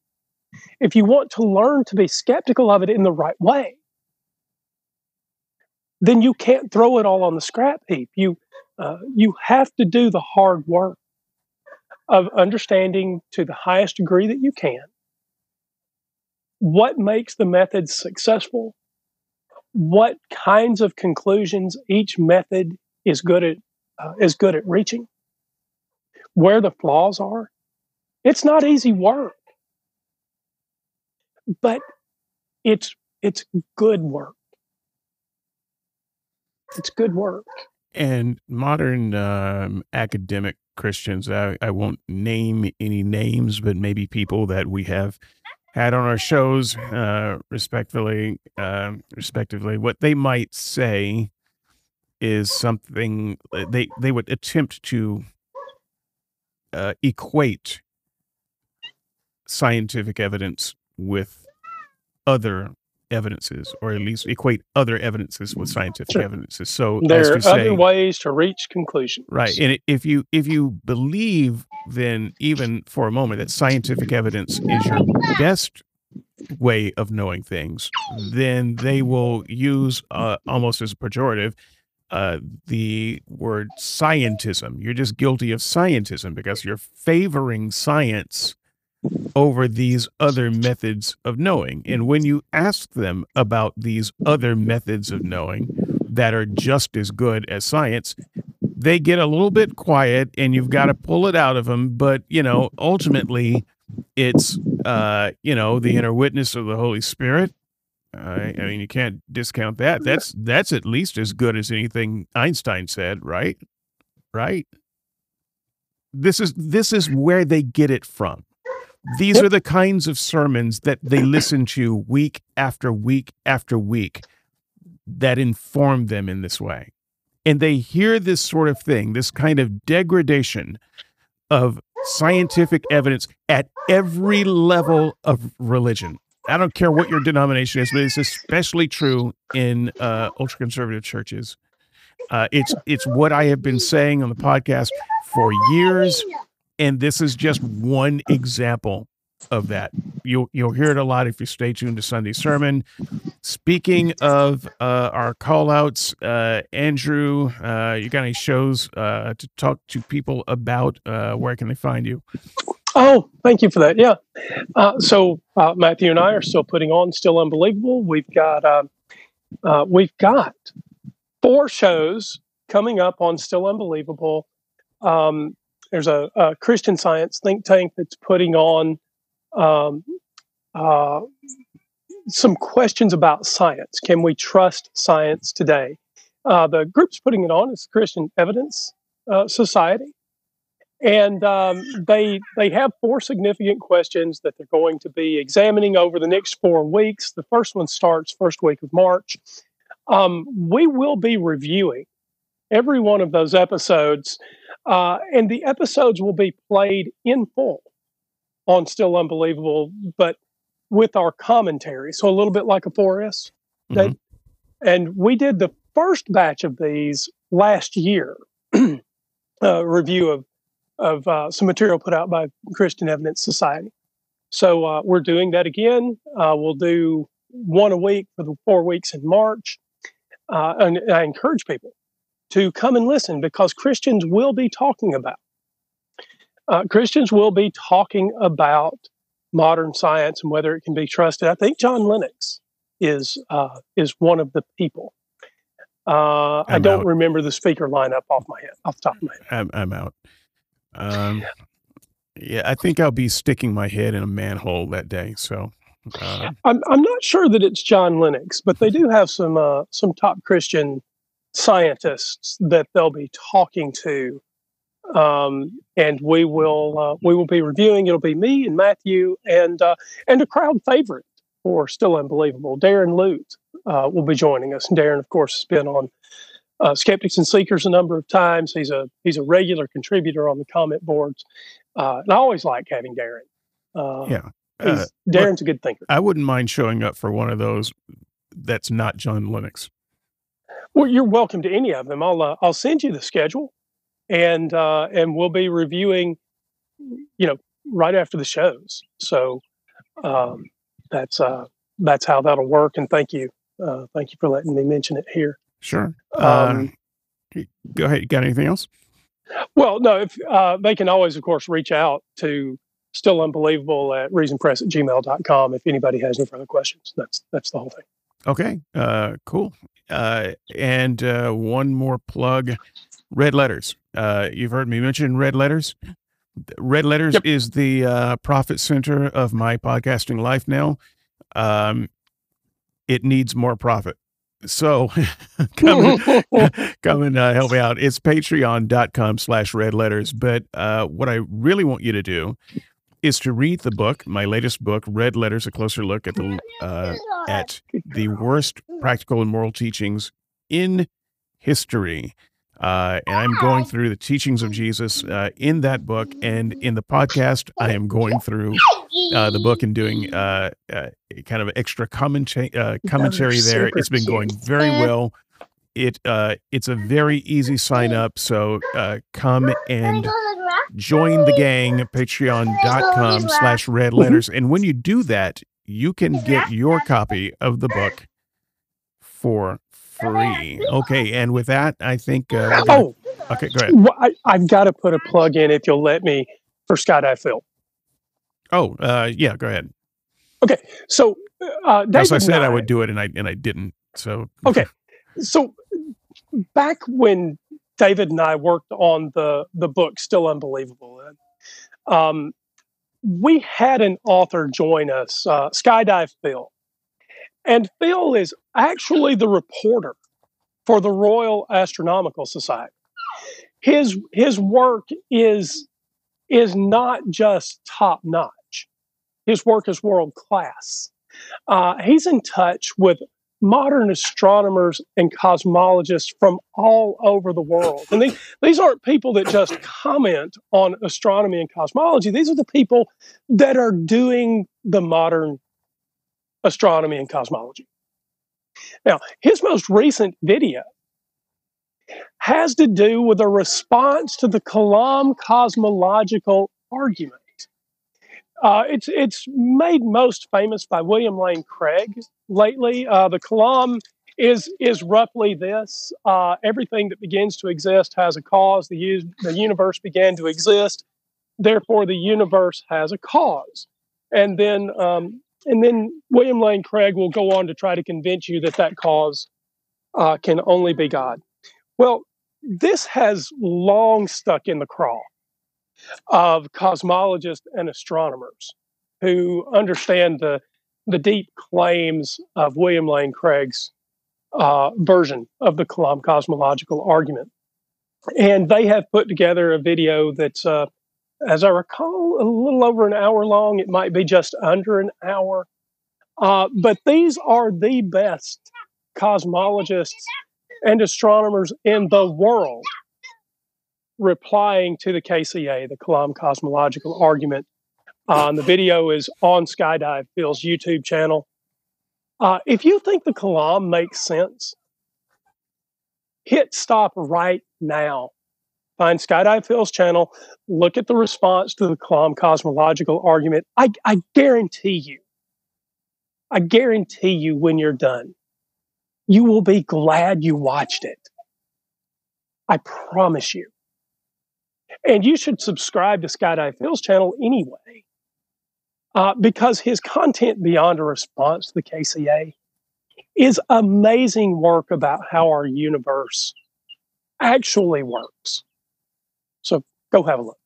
if you want to learn to be skeptical of it in the right way, then you can't throw it all on the scrap heap. You uh, you have to do the hard work of understanding to the highest degree that you can what makes the method successful, what kinds of conclusions each method is good at uh, is good at reaching, where the flaws are. It's not easy work, but it's it's good work. It's good work. And modern um, academic Christians, I, I won't name any names, but maybe people that we have had on our shows, uh, respectfully, uh, respectively, what they might say is something they they would attempt to uh, equate scientific evidence with other evidences, or at least equate other evidences with scientific sure. evidences. So there are say, other ways to reach conclusions, right? And if you if you believe, then even for a moment that scientific evidence is your best way of knowing things, then they will use uh, almost as a pejorative uh, the word scientism. You're just guilty of scientism because you're favoring science over these other methods of knowing. And when you ask them about these other methods of knowing that are just as good as science, they get a little bit quiet and you've got to pull it out of them. But, you know, ultimately, it's, uh, you know, the inner witness of the Holy Spirit. I mean, you can't discount that. That's that's at least as good as anything Einstein said, right? Right. This is this is where they get it from. These are the kinds of sermons that they listen to week after week after week that inform them in this way. And they hear this sort of thing, this kind of degradation of scientific evidence at every level of religion. I don't care what your denomination is, but it's especially true in uh, ultra conservative churches. Uh, it's it's what I have been saying on the podcast for years and this is just one example of that. You'll you'll hear it a lot if you stay tuned to Sunday sermon. Speaking of uh, our call outs, uh, Andrew, uh, you got any shows uh, to talk to people about? Uh, where can they find you? Oh, thank you for that. Yeah. Uh, so Matthew and I are still putting on Still Unbelievable. We've got um, we've got four shows coming up on Still Unbelievable. Um, there's a, a, Christian Science think tank that's putting on um, uh, some questions about science. Can we trust science today? Uh, the group's putting it on is Christian Evidence uh, Society, and um, they they have four significant questions that they're going to be examining over the next four weeks. The first one starts first week of March. Um, we will be reviewing every one of those episodes Uh, and the episodes will be played in full on Still Unbelievable, but with our commentary. So a little bit like a 4S. Mhm. And we did the first batch of these last year, a review of, of uh, some material put out by Christian Evidence Society. So uh, we're doing that again. Uh, we'll do one a week for the four weeks in March. Uh, and I encourage people to come and listen because Christians will be talking about. Uh, Christians will be talking about modern science and whether it can be trusted. I think John Lennox is uh, is one of the people. Uh, I don't out. remember the speaker lineup off my head, off the top of my head. I'm, I'm out. Um, yeah, I think I'll be sticking my head in a manhole that day. So, uh, I'm I'm not sure that it's John Lennox, but they do have some uh, some top Christian scientists that they'll be talking to, um, and we will uh, we will be reviewing. It'll be me and Matthew and uh, and a crowd favorite for Still Unbelievable, Darren Lute uh, will be joining us. And Darren, of course, has been on uh, Skeptics and Seekers a number of times. He's a he's a regular contributor on the comment boards, uh, and I always like having Darren. Uh, yeah. Uh, Darren's a good thinker. I wouldn't mind showing up for one of those that's not John Lennox. Well, you're welcome to any of them. I'll uh, I'll send you the schedule, and uh, and we'll be reviewing, you know, right after the shows. So um, that's uh, that's how that'll work. And thank you, uh, thank you for letting me mention it here. Sure. Um, uh, go ahead. You got anything else? Well, no, if uh, they can always, of course, reach out to still unbelievable at reasonpress at gmail.com if anybody has any further questions. That's that's the whole thing. Okay. Uh, cool. Uh, and uh, one more plug Red Letters. Uh, you've heard me mention Red Letters. Red Letters Yep. is the uh, profit center of my podcasting life now. Um, it needs more profit. So come and, come and uh, help me out. It's patreon.com slash red letters. But uh, what I really want you to do is to read the book, my latest book, Red Letters, a closer look at the uh, at the worst practical and moral teachings in history. Uh, and I'm going through the teachings of Jesus uh, in that book. And in the podcast, I am going through uh, the book and doing uh, uh, kind of extra commenta- uh, commentary there. It's been going very well. It uh, It's a very easy sign up. So uh, come and join the gang patreon.com slash red letters and when you do that you can get your copy of the book for free okay and with that i think uh, gonna- Oh, okay go ahead well, I, I've got to put a plug in if you'll let me for Skydive Phil. oh uh, yeah go ahead Okay. So, uh, as i said and i would do it and i and i didn't so Okay. So, back when David and I worked on the the book, still unbelievable, um, we had an author join us, uh, Skydive Phil, and Phil is actually the reporter for the Royal Astronomical Society. His his work is is not just top notch. His work is world class. Uh, he's in touch with modern astronomers and cosmologists from all over the world. And these, these aren't people that just comment on astronomy and cosmology. These are the people that are doing the modern astronomy and cosmology. Now, his most recent video has to do with a response to the Kalam cosmological argument. Uh, it's it's made most famous by William Lane Craig lately. Uh, the Kalam is is roughly this: uh, everything that begins to exist has a cause. The u- the universe began to exist, therefore the universe has a cause. And then um, and then William Lane Craig will go on to try to convince you that that cause uh, can only be God. Well, this has long stuck in the craw of cosmologists and astronomers who understand the the deep claims of William Lane Craig's uh, version of the Kalam cosmological argument. And they have put together a video that's, uh, as I recall, a little over an hour long. It might be just under an hour. Uh, but these are the best cosmologists and astronomers in the world replying to the KCA, the Kalam Cosmological Argument. Uh, the video is on Skydive Phil's YouTube channel. Uh, if you think the Kalam makes sense, hit stop right now. Find Skydive Phil's channel, look at the response to the Kalam cosmological argument. I, I guarantee you, I guarantee you when you're done, you will be glad you watched it. I promise you. And you should subscribe to Skydive Phil's channel anyway, uh, because his content beyond a response to the KCA is amazing work about how our universe actually works. So go have a look.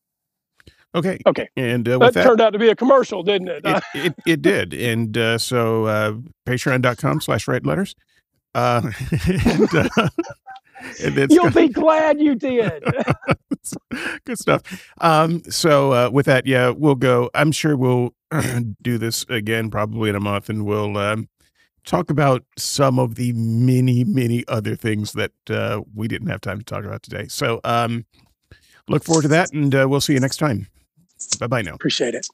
Okay. Okay. And uh, That, that, turned out to be a commercial, didn't it? it, it, it did. And uh, so uh, patreon.com slash write letters. Uh, and, uh, You'll be glad you did. good stuff. Um, so uh, with that, yeah, we'll go. I'm sure we'll do this again probably in a month, and we'll um, talk about some of the many, many other things that uh, we didn't have time to talk about today. So um, look forward to that, and uh, we'll see you next time. Bye bye now. Appreciate it.